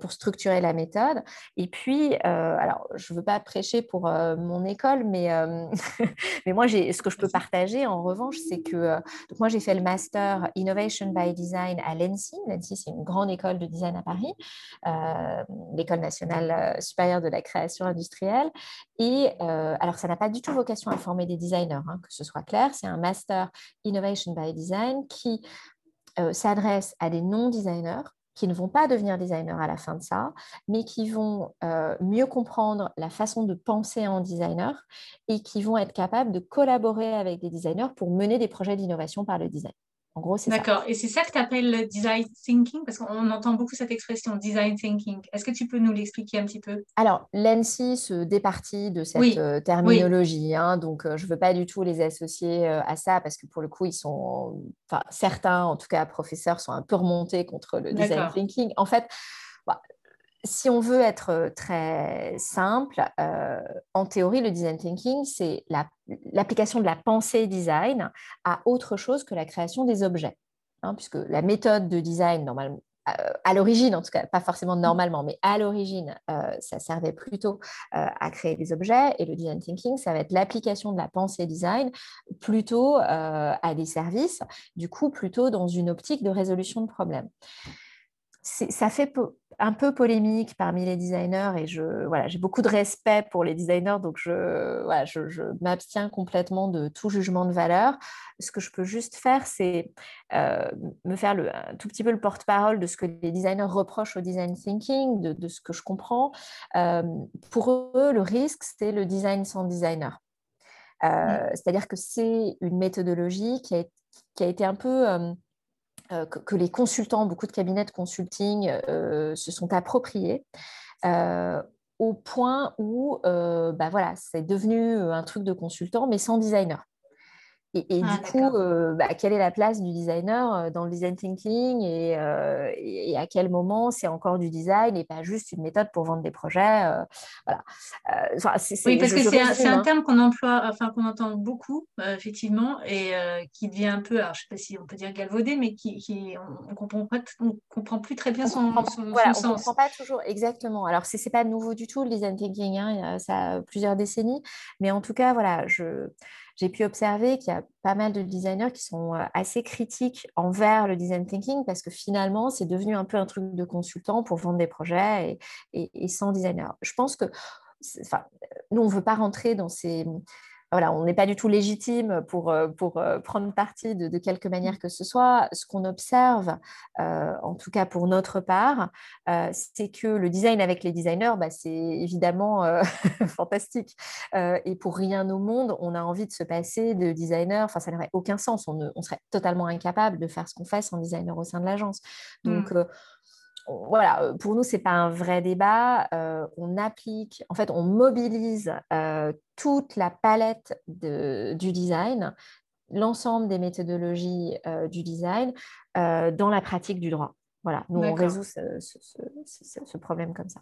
pour structurer la méthode. Et puis, alors, je ne veux pas prêcher pour mon école, mais, mais moi, ce que je peux partager en revanche, c'est que donc moi, j'ai fait le master Innovation by Design à l'ENSI. L'ENSI, c'est une grande école de design à Paris, l'école nationale supérieure de la création industrielle. Et alors, ça n'a pas du tout vocation à former des designers. Hein, que ce soit clair, c'est un master Innovation by Design qui euh, s'adresse à des non-designers qui ne vont pas devenir designers à la fin de ça, mais qui vont euh, mieux comprendre la façon de penser en designer et qui vont être capables de collaborer avec des designers pour mener des projets d'innovation par le design. En gros, c'est D'accord. Et c'est ça que tu appelles le design thinking? Parce qu'on entend beaucoup cette expression design thinking. Est-ce que tu peux nous l'expliquer un petit peu? Alors, l'ENSI se départit de cette euh, terminologie. Hein, donc, euh, je ne veux pas du tout les associer euh, à ça parce que pour le coup, ils sont. Enfin, certains, en tout cas, professeurs, sont un peu remontés contre le design thinking. En fait, bah, si on veut être euh, très simple, euh, en théorie, le design thinking, c'est l'application de la pensée design à autre chose que la création des objets. Hein, puisque la méthode de design, normalement, à l'origine, en tout cas, pas forcément normalement, mais à l'origine, ça servait plutôt à créer des objets. Et le design thinking, ça va être l'application de la pensée design plutôt à des services, du coup, plutôt dans une optique de résolution de problèmes ça fait un peu polémique parmi les designers et je voilà j'ai beaucoup de respect pour les designers donc je voilà, je, m'abstiens complètement de tout jugement de valeur. Ce que je peux juste faire c'est euh, me faire le, un tout petit peu le porte-parole de ce que les designers reprochent au design thinking de, de ce que je comprends. Euh, pour eux le risque c'est le design sans designer. Euh, c'est-à-dire que c'est une méthodologie qui a, qui a été un peu euh, que, les consultants, beaucoup de cabinets de consulting euh, se sont appropriés euh, au point où bah voilà, c'est devenu un truc de consultant, mais sans designer. Et, ah, du coup, euh, bah, quelle est la place du designer euh, dans le design thinking euh, et, à quel moment c'est encore du design et pas juste une méthode pour vendre des projets voilà. oui, parce que c'est un, hein. terme qu'on emploie, enfin qu'on entend beaucoup, effectivement, et qui devient un peu, alors je ne sais pas si on peut dire galvaudé, mais qui, on ne comprend, comprend plus très bien son, sens. On ne comprend pas toujours exactement. Alors, ce n'est pas nouveau du tout, le design thinking, hein, ça a plusieurs décennies, mais en tout cas, voilà, je j'ai pu observer qu'il y a pas mal de designers qui sont euh, assez critiques envers le design thinking parce que finalement, c'est devenu un peu un truc de consultant pour vendre des projets et, sans designer. Je pense que, enfin, nous, on ne veut pas rentrer dans ces voilà, on n'est pas du tout légitime pour, euh, pour euh, prendre parti de, quelque manière mmh. que ce soit. Ce qu'on observe, euh, en tout cas pour notre part, c'est que le design avec les designers, bah, c'est évidemment fantastique. et pour rien au monde, on a envie de se passer de designer. Enfin, ça n'aurait aucun sens. On, on, serait totalement incapable de faire ce qu'on fait sans designer au sein de l'agence. Donc, mmh voilà, euh, pour nous, ce n'est pas un vrai débat. Euh, on applique, en fait, on mobilise euh, toute la palette du design, l'ensemble des méthodologies du design dans la pratique du droit. Voilà, nous, on résout ce, problème comme ça.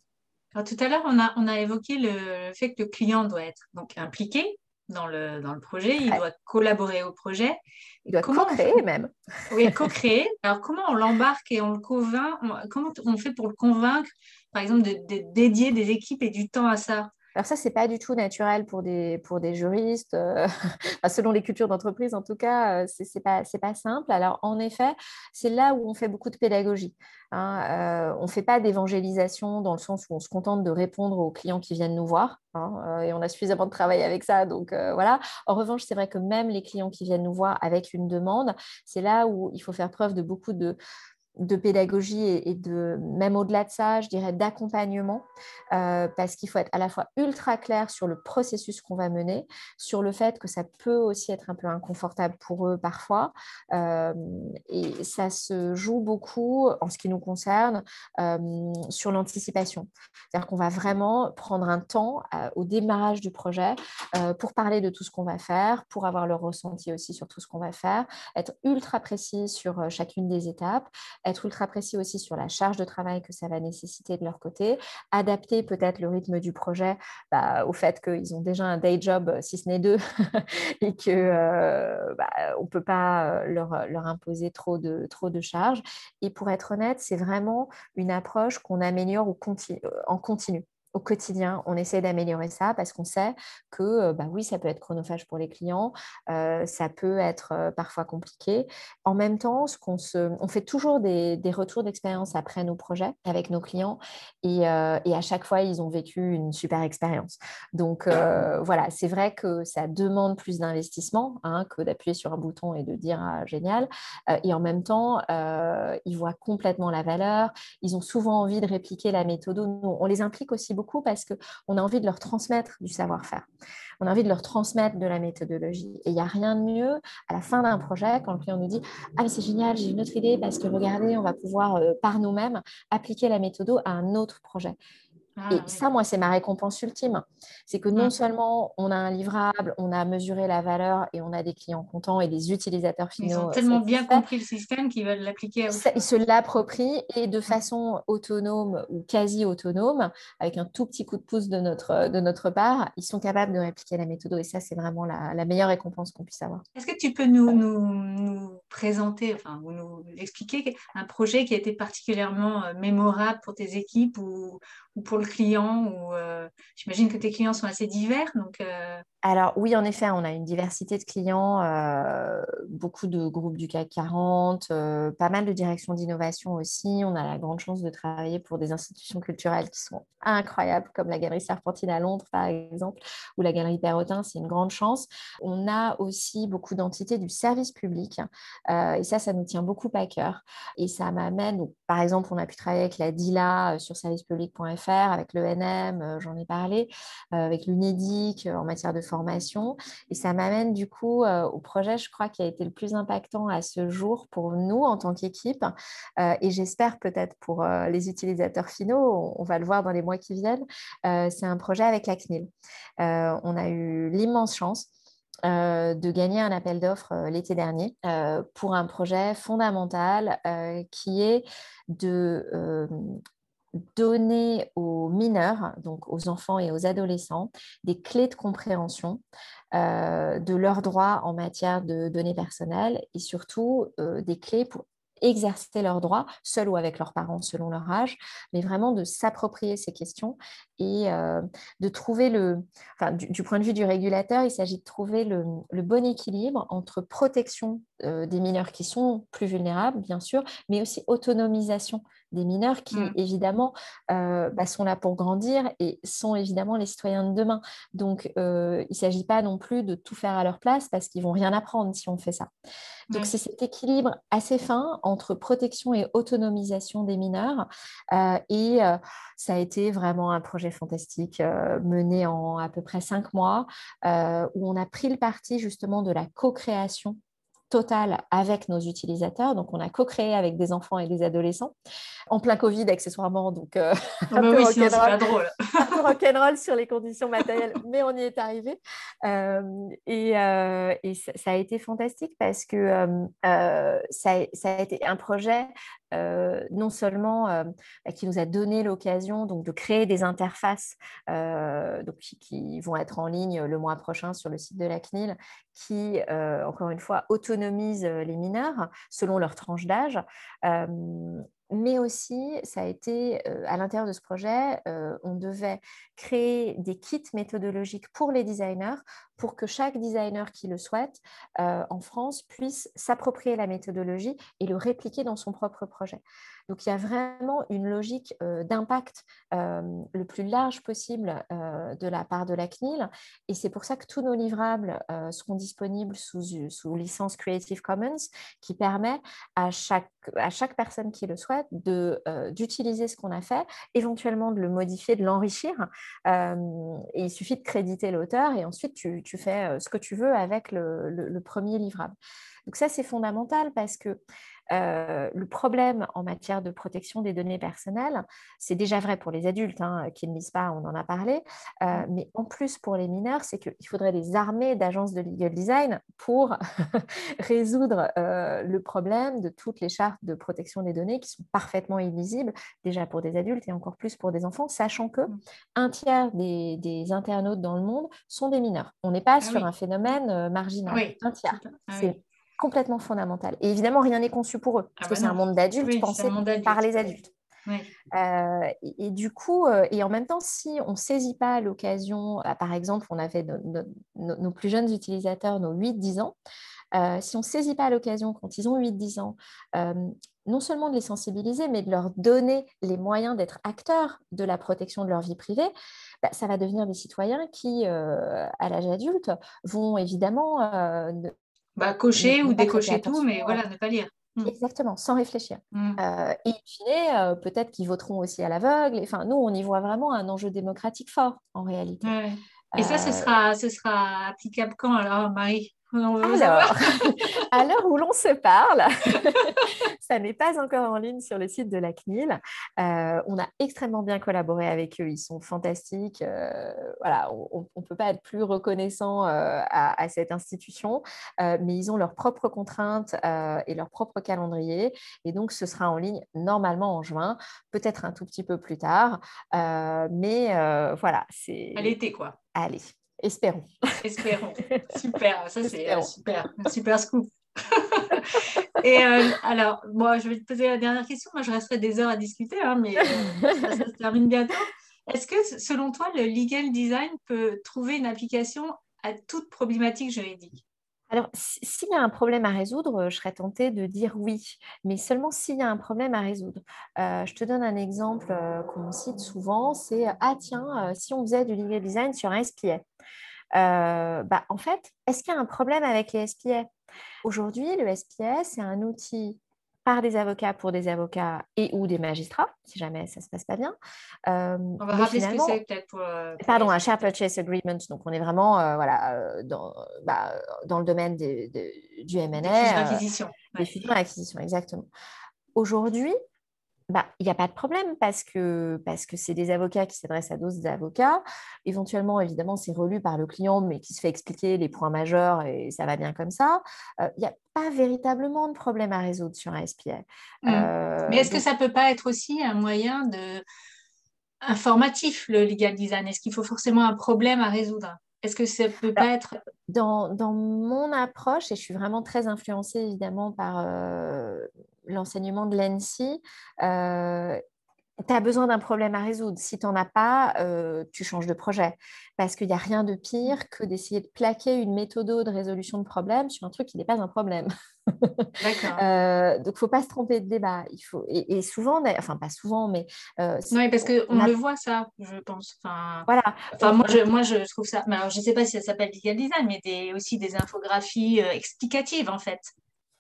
tout à l'heure, on a, on a évoqué le fait que le client doit être donc impliqué dans le, dans le projet, il doit collaborer au projet. Il doit co-créer même. Oui, co-créer. Alors, comment on l'embarque et on le convainc? Comment on fait pour le convaincre, par exemple, de, dédier des équipes et du temps à ça? Alors ça, c'est pas du tout naturel pour des, pour des juristes. Euh, selon les cultures d'entreprise, en tout cas, euh, c'est n'est pas, pas simple. Alors en effet, c'est là où on fait beaucoup de pédagogie. Hein. Euh, on ne fait pas d'évangélisation dans le sens où on se contente de répondre aux clients qui viennent nous voir. Hein, et on a suffisamment de travail avec ça. Donc voilà. En revanche, c'est vrai que même les clients qui viennent nous voir avec une demande, c'est là où il faut faire preuve de beaucoup de de pédagogie et, de même au-delà de ça, je dirais d'accompagnement, euh, parce qu'il faut être à la fois ultra clair sur le processus qu'on va mener, sur le fait que ça peut aussi être un peu inconfortable pour eux parfois, euh, et ça se joue beaucoup en ce qui nous concerne euh, sur l'anticipation. C'est-à-dire qu'on va vraiment prendre un temps au démarrage du projet pour parler de tout ce qu'on va faire, pour avoir le ressenti aussi sur tout ce qu'on va faire, être ultra précis sur chacune des étapes être ultra précis aussi sur la charge de travail que ça va nécessiter de leur côté, adapter peut-être le rythme du projet bah, au fait qu'ils ont déjà un day job, euh, si ce n'est deux, et qu'on euh, bah, ne peut pas euh, leur, imposer trop de, trop de charges. Et pour être honnête, c'est vraiment une approche qu'on améliore en continu au quotidien, on essaie d'améliorer ça parce qu'on sait que, euh, bah oui, ça peut être chronophage pour les clients, euh, ça peut être euh, parfois compliqué. En même temps, ce qu'on se, on fait toujours des, retours d'expérience après nos projets avec nos clients et, à chaque fois, ils ont vécu une super expérience. Donc voilà, c'est vrai que ça demande plus d'investissement hein, que d'appuyer sur un bouton et de dire ah, génial. et en même temps, ils voient complètement la valeur. Ils ont souvent envie de répliquer la méthode. on les implique aussi beaucoup parce qu'on a envie de leur transmettre du savoir-faire. On a envie de leur transmettre de la méthodologie. Et il n'y a rien de mieux à la fin d'un projet quand le client nous dit Ah, mais c'est génial, j'ai une autre idée parce que regardez, on va pouvoir euh, par nous-mêmes appliquer la méthode à un autre projet Ah et ça, moi, c'est ma récompense ultime. C'est que non seulement on a un livrable, on a mesuré la valeur et on a des clients contents et des utilisateurs finaux. Ils ont tellement bien compris le système qu'ils veulent l'appliquer. Ils se l'approprient et de façon autonome ou quasi autonome, avec un tout petit coup de pouce de notre, de notre part, ils sont capables de répliquer la méthode. Et ça, c'est vraiment la, la, meilleure récompense qu'on puisse avoir. Est-ce que tu peux nous, nous, nous présenter, enfin, ou nous expliquer un projet qui a été particulièrement euh, mémorable pour tes équipes ou, ou pour le client ou euh, J'imagine que tes clients sont assez divers. Donc, euh, Alors oui, en effet, on a une diversité de clients, euh, beaucoup de groupes du CAC 40, pas mal de directions d'innovation aussi. On a la grande chance de travailler pour des institutions culturelles qui sont incroyables, comme la Galerie Serpentine à Londres, par exemple, ou la Galerie Perrotin, c'est une grande chance. On a aussi beaucoup d'entités du service public, et ça, ça nous tient beaucoup à cœur. Et ça m'amène, par exemple, on a pu travailler avec la DILA sur servicepublic.fr avec l'ENM, euh, j'en ai parlé, euh, avec l'UNEDIC euh, en matière de formation. Et ça m'amène du coup au projet, je crois, qui a été le plus impactant à ce jour pour nous en tant qu'équipe. et j'espère peut-être pour les utilisateurs finaux, on, va le voir dans les mois qui viennent, c'est un projet avec la CNIL. on a eu l'immense chance de gagner un appel d'offres l'été dernier pour un projet fondamental qui est de donner aux mineurs, donc aux enfants et aux adolescents, des clés de compréhension euh, de leurs droits en matière de données personnelles et surtout euh, des clés pour exercer leurs droits, seuls ou avec leurs parents selon leur âge, mais vraiment de s'approprier ces questions et euh, de trouver le, du, point de vue du régulateur, il s'agit de trouver le, bon équilibre entre protection des mineurs qui sont plus vulnérables, bien sûr, mais aussi autonomisation des mineurs qui, mmh. évidemment, euh, bah, sont là pour grandir et sont évidemment les citoyens de demain. Donc, euh, il ne s'agit pas non plus de tout faire à leur place parce qu'ils vont rien apprendre si on fait ça. Donc, c'est cet équilibre assez fin entre protection et autonomisation des mineurs. Euh, et ça a été vraiment un projet fantastique mené en à peu près cinq mois où on a pris le parti justement de la co-création totale avec nos utilisateurs. Donc, on a co-créé avec des enfants et des adolescents, en plein Covid accessoirement. Donc, euh, ah un, bah peu oui, drôle. un peu rock'n'roll sur les conditions matérielles, mais on y est arrivé. Euh, et, euh, et ça, a été fantastique parce que ça, ça, a été un projet euh, non seulement euh, bah, qui nous a donné l'occasion donc, de créer des interfaces euh, donc, qui, vont être en ligne le mois prochain sur le site de la CNIL, qui, encore une fois, autonomisent les mineurs selon leur tranche d'âge mais aussi, ça a été, à l'intérieur de ce projet, on devait créer des kits méthodologiques pour les designers pour que chaque designer qui le souhaite en France puisse s'approprier la méthodologie et le répliquer dans son propre projet. Donc il y a vraiment une logique d'impact le plus large possible de la part de la CNIL et c'est pour ça que tous nos livrables seront disponibles sous, sous, licence Creative Commons qui permet à chaque, à chaque personne qui le souhaite d'utiliser ce qu'on a fait, éventuellement de le modifier, de l'enrichir. et il suffit de créditer l'auteur et ensuite tu, tu, fais ce que tu veux avec le, le premier livrable. Donc ça, c'est fondamental parce que euh, le problème en matière de protection des données personnelles, c'est déjà vrai pour les adultes hein, qui ne lisent pas, on en a parlé, euh, mmh. mais en plus pour les mineurs, c'est qu'il faudrait des armées d'agences de legal design pour résoudre euh, le problème de toutes les chartes de protection des données qui sont parfaitement illisibles, déjà pour des adultes et encore plus pour des enfants, sachant que mmh. un tiers des, internautes dans le monde sont des mineurs. On n'est pas ah sur un phénomène marginal. Un tiers. Ah complètement fondamental. Et évidemment, rien n'est conçu pour eux, parce ah que bah c'est un monde d'adultes pensé par les adultes. Euh, et, du coup, euh, et en même temps, si on ne saisit pas l'occasion, bah, par exemple, on avait nos plus jeunes utilisateurs, nos 8-10 ans, euh, si on ne saisit pas l'occasion quand ils ont 8-10 ans, non seulement de les sensibiliser, mais de leur donner les moyens d'être acteurs de la protection de leur vie privée, bah, ça va devenir des citoyens qui, à l'âge adulte, vont évidemment bah, cocher ou décocher tout, mais voilà, ne pas lire. Mm. Exactement, sans réfléchir. Mm. Euh, et in euh, peut-être qu'ils voteront aussi à l'aveugle. Enfin, nous, on y voit vraiment un enjeu démocratique fort, en réalité. Et ça, ce, euh, sera, ce sera applicable quand alors, Marie? Alors, à l'heure où l'on se parle, ça n'est pas encore en ligne sur le site de la CNIL. Euh, on a extrêmement bien collaboré avec eux, ils sont fantastiques. Euh, voilà, on ne peut pas être plus reconnaissant euh, à, cette institution, mais ils ont leurs propres contraintes et leur propre calendrier. Et donc, ce sera en ligne normalement en juin, peut-être un tout petit peu plus tard. mais voilà, c'est... À l'été, quoi. Allez, Espérons. Espérons. Super, ça c'est euh, super, un super scoop. Et euh, alors, moi, je vais te poser la dernière question. Moi, je resterai des heures à discuter, hein, mais euh, ça, se termine bientôt. Est-ce que, selon toi, le legal design peut trouver une application à toute problématique juridique? Alors, s'il y a un problème à résoudre, je serais tentée de dire oui, mais seulement s'il y a un problème à résoudre. je te donne un exemple qu'on cite souvent, c'est ah tiens, si on faisait du legal design sur un SPA. Euh, bah, en fait, est-ce qu'il y a un problème avec les SPA Aujourd'hui, le SPA, c'est un outil par des avocats pour des avocats et ou des magistrats, si jamais ça ne se passe pas bien. Euh, on va rappeler ce que c'est peut-être pour, euh, Pardon, un share purchase agreement. Donc, on est vraiment voilà, dans, bah, dans, le domaine du M&A. Des fusions d'acquisition. Des fusions d'acquisition, exactement. Aujourd'hui, bah, il n'y a pas de problème parce que parce que c'est des avocats qui s'adressent à d'autres avocats. Éventuellement, évidemment, c'est relu par le client, mais qui se fait expliquer les points majeurs et ça va bien comme ça. Euh, il n'y a pas véritablement de problème à résoudre sur un SPA. Mmh. Euh, mais est-ce que ça ne peut pas être aussi un moyen de informatif, le legal design? Est-ce qu'il faut forcément un problème à résoudre? Est-ce que ça peut pas être... Dans, dans, mon approche, et je suis vraiment très influencée évidemment par euh, l'enseignement de l'ENSI, euh, tu as besoin d'un problème à résoudre. Si tu n'en as pas, euh, tu changes de projet. Parce qu'il n'y a rien de pire que d'essayer de plaquer une méthode de résolution de problème sur un truc qui n'est pas un problème. D'accord. euh, donc, il ne faut pas se tromper de débat. Il faut... et, souvent, enfin, pas souvent, mais. Euh, oui, parce qu'on le voit, ça, je pense. Enfin, voilà. Enfin, moi, je, moi, je trouve ça. alors, je ne sais pas si ça s'appelle legal design, mais des, aussi des infographies explicatives, en fait.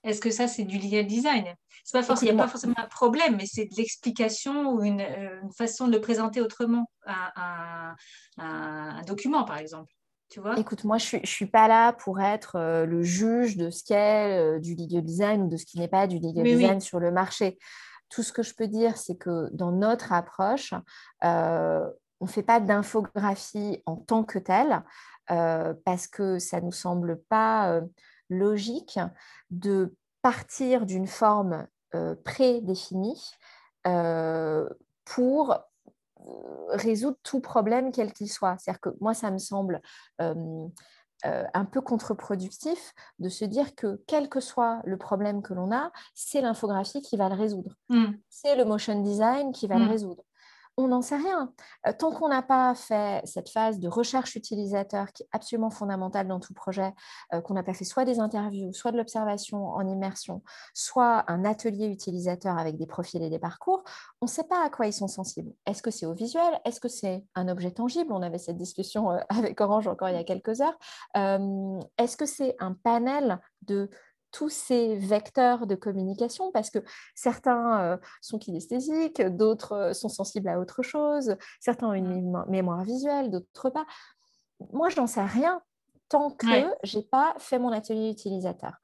Est-ce que ça, c'est du legal design? Pas Il n'y a pas forcément un problème, mais c'est de l'explication ou une, euh, façon de le présenter autrement, un, un, document, par exemple. Tu vois? Écoute, moi, je ne suis, pas là pour être euh, le juge de ce qu'est euh, du legal design ou de ce qui n'est pas du legal design sur le marché. Tout ce que je peux dire, c'est que dans notre approche, on ne fait pas d'infographie en tant que telle parce que ça ne nous semble pas logique de partir d'une forme euh, prédéfinie euh, pour euh, résoudre tout problème quel qu'il soit. C'est-à-dire que moi, ça me semble un peu contre-productif de se dire que quel que soit le problème que l'on a, c'est l'infographie qui va le résoudre. Mmh. C'est le motion design qui va le mmh. résoudre on n'en sait rien. Euh, tant qu'on n'a pas fait cette phase de recherche utilisateur qui est absolument fondamentale dans tout projet, euh, qu'on n'a pas fait soit des interviews, soit de l'observation en immersion, soit un atelier utilisateur avec des profils et des parcours, on ne sait pas à quoi ils sont sensibles. Est-ce que c'est au visuel? Est-ce que c'est un objet tangible? On avait cette discussion euh, avec Orange encore il y a quelques heures. Est-ce que c'est un panel de tous ces vecteurs de communication parce que certains euh, sont kinesthésiques, d'autres euh, sont sensibles à autre chose, certains ont une mmh. mémoire visuelle, d'autres pas. Moi, je n'en sais rien tant que je n'ai pas fait mon atelier utilisateur.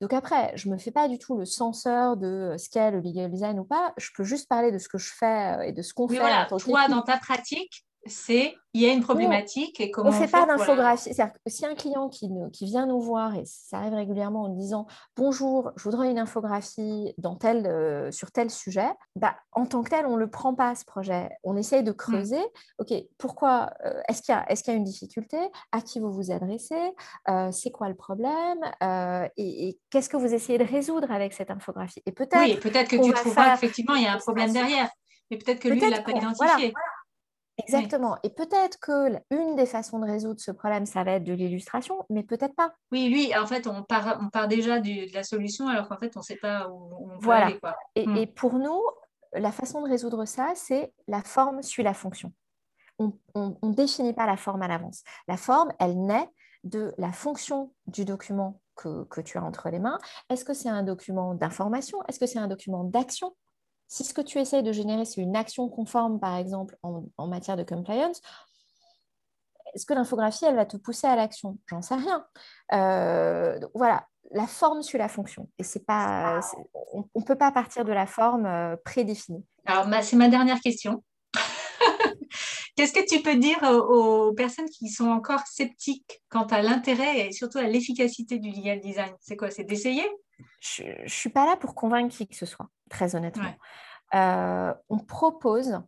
Donc après, je ne me fais pas du tout le censeur de ce qu'est le legal design ou pas. Je peux juste parler de ce que je fais euh, et de ce qu'on fait. Voilà, toi, dans ta pratique, c'est il y a une problématique et comment on ne fait pas d'infographie. C'est-à-dire que si un client qui, qui, vient nous voir, et ça arrive régulièrement en disant bonjour, je voudrais une infographie dans tel, euh, sur tel sujet, bah, en tant que tel, on ne le prend pas ce projet. On essaye de mmh. creuser, ok, pourquoi, euh, est-ce qu'il y, est qu'il y, a une difficulté? À qui vous vous adressez? Euh, C'est quoi le problème? Et, qu'est-ce que vous essayez de résoudre avec cette infographie? Et peut-être oui, peut-être que tu trouveras qu'effectivement, il y a un problème derrière. Mais peut-être que lui, il ne l'a pas identifié. Exactement. Et peut-être que une des façons de résoudre ce problème, ça va être de l'illustration, mais peut-être pas. Oui, lui, en fait, on part, on part déjà de la solution alors qu'en fait, on ne sait pas où on voilà. aller. Quoi. Hmm. Et, pour nous, la façon de résoudre ça, c'est la forme suit la fonction. On ne définit pas la forme à l'avance. La forme, elle naît de la fonction du document que, que tu as entre les mains. Est-ce que c'est un document d'information? Est-ce que c'est un document d'action? Si ce que tu essayes de générer, c'est une action conforme, par exemple, en, matière de compliance, est-ce que l'infographie, elle va te pousser à l'action? J'en sais rien. Euh, voilà, la forme suit la fonction. Et c'est pas, on ne peut pas partir de la forme euh, prédéfinie. Alors, c'est ma dernière question. Qu'est-ce que tu peux dire aux, personnes qui sont encore sceptiques quant à l'intérêt et surtout à l'efficacité du legal design? C'est quoi? C'est d'essayer? Je ne suis pas là pour convaincre qui que ce soit, très honnêtement. Euh, on propose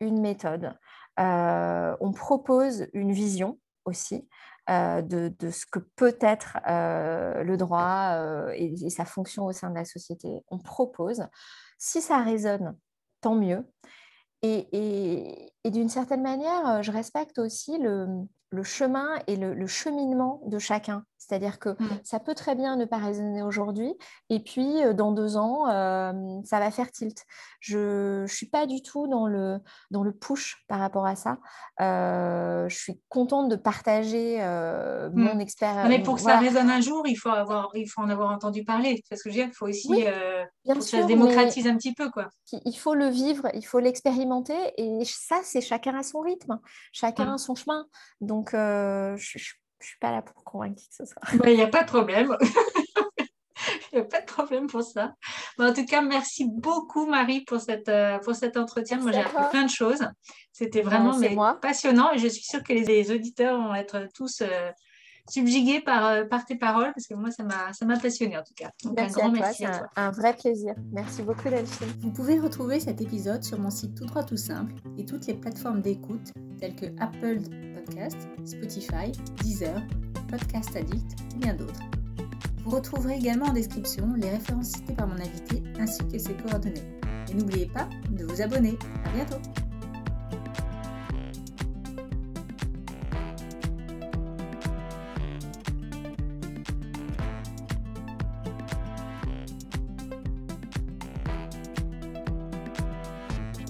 une méthode, euh, on propose une vision aussi. Euh, de, ce que peut être le droit et, et, sa fonction au sein de la société. On propose. Si ça résonne, tant mieux. Et, d'une certaine manière, je respecte aussi le, chemin et le, cheminement de chacun. C'est-à-dire que mmh. ça peut très bien ne pas résonner aujourd'hui, et puis euh, dans deux ans, euh, ça va faire tilt. Je ne suis pas du tout dans le, dans le push par rapport à ça. Euh, je suis contente de partager mmh. mon expérience. Mais pour que ça résonne un jour, il faut, avoir, il faut en avoir entendu parler. Parce que je veux dire, il faut aussi que ça se démocratise un petit peu. Quoi. Il faut le vivre, il faut l'expérimenter, et ça, c'est chacun à son rythme, chacun mmh. à son chemin. Donc, je, je je suis pas là pour convaincre qui que ce soit. Il n'y a pas de problème. Il n'y a pas de problème pour ça. en tout cas, merci beaucoup, Marie, pour, cette, euh, pour cet entretien. moi, j'ai appris plein de choses. C'était vraiment passionnant et je suis sûre que les, auditeurs vont être tous euh, subjugués par, euh, par tes paroles parce que moi, ça m'a passionné en tout cas. un grand merci à toi. Un, vrai plaisir. Merci beaucoup, Delphine. Vous pouvez retrouver cet épisode sur mon site tout droit tout simple et toutes les plateformes d'écoute telles que Apple Podcast, Spotify, Deezer, Podcast Addict et bien d'autres. Vous retrouverez également en description les références citées par mon invité ainsi que ses coordonnées. Et n'oubliez pas de vous abonner. À bientôt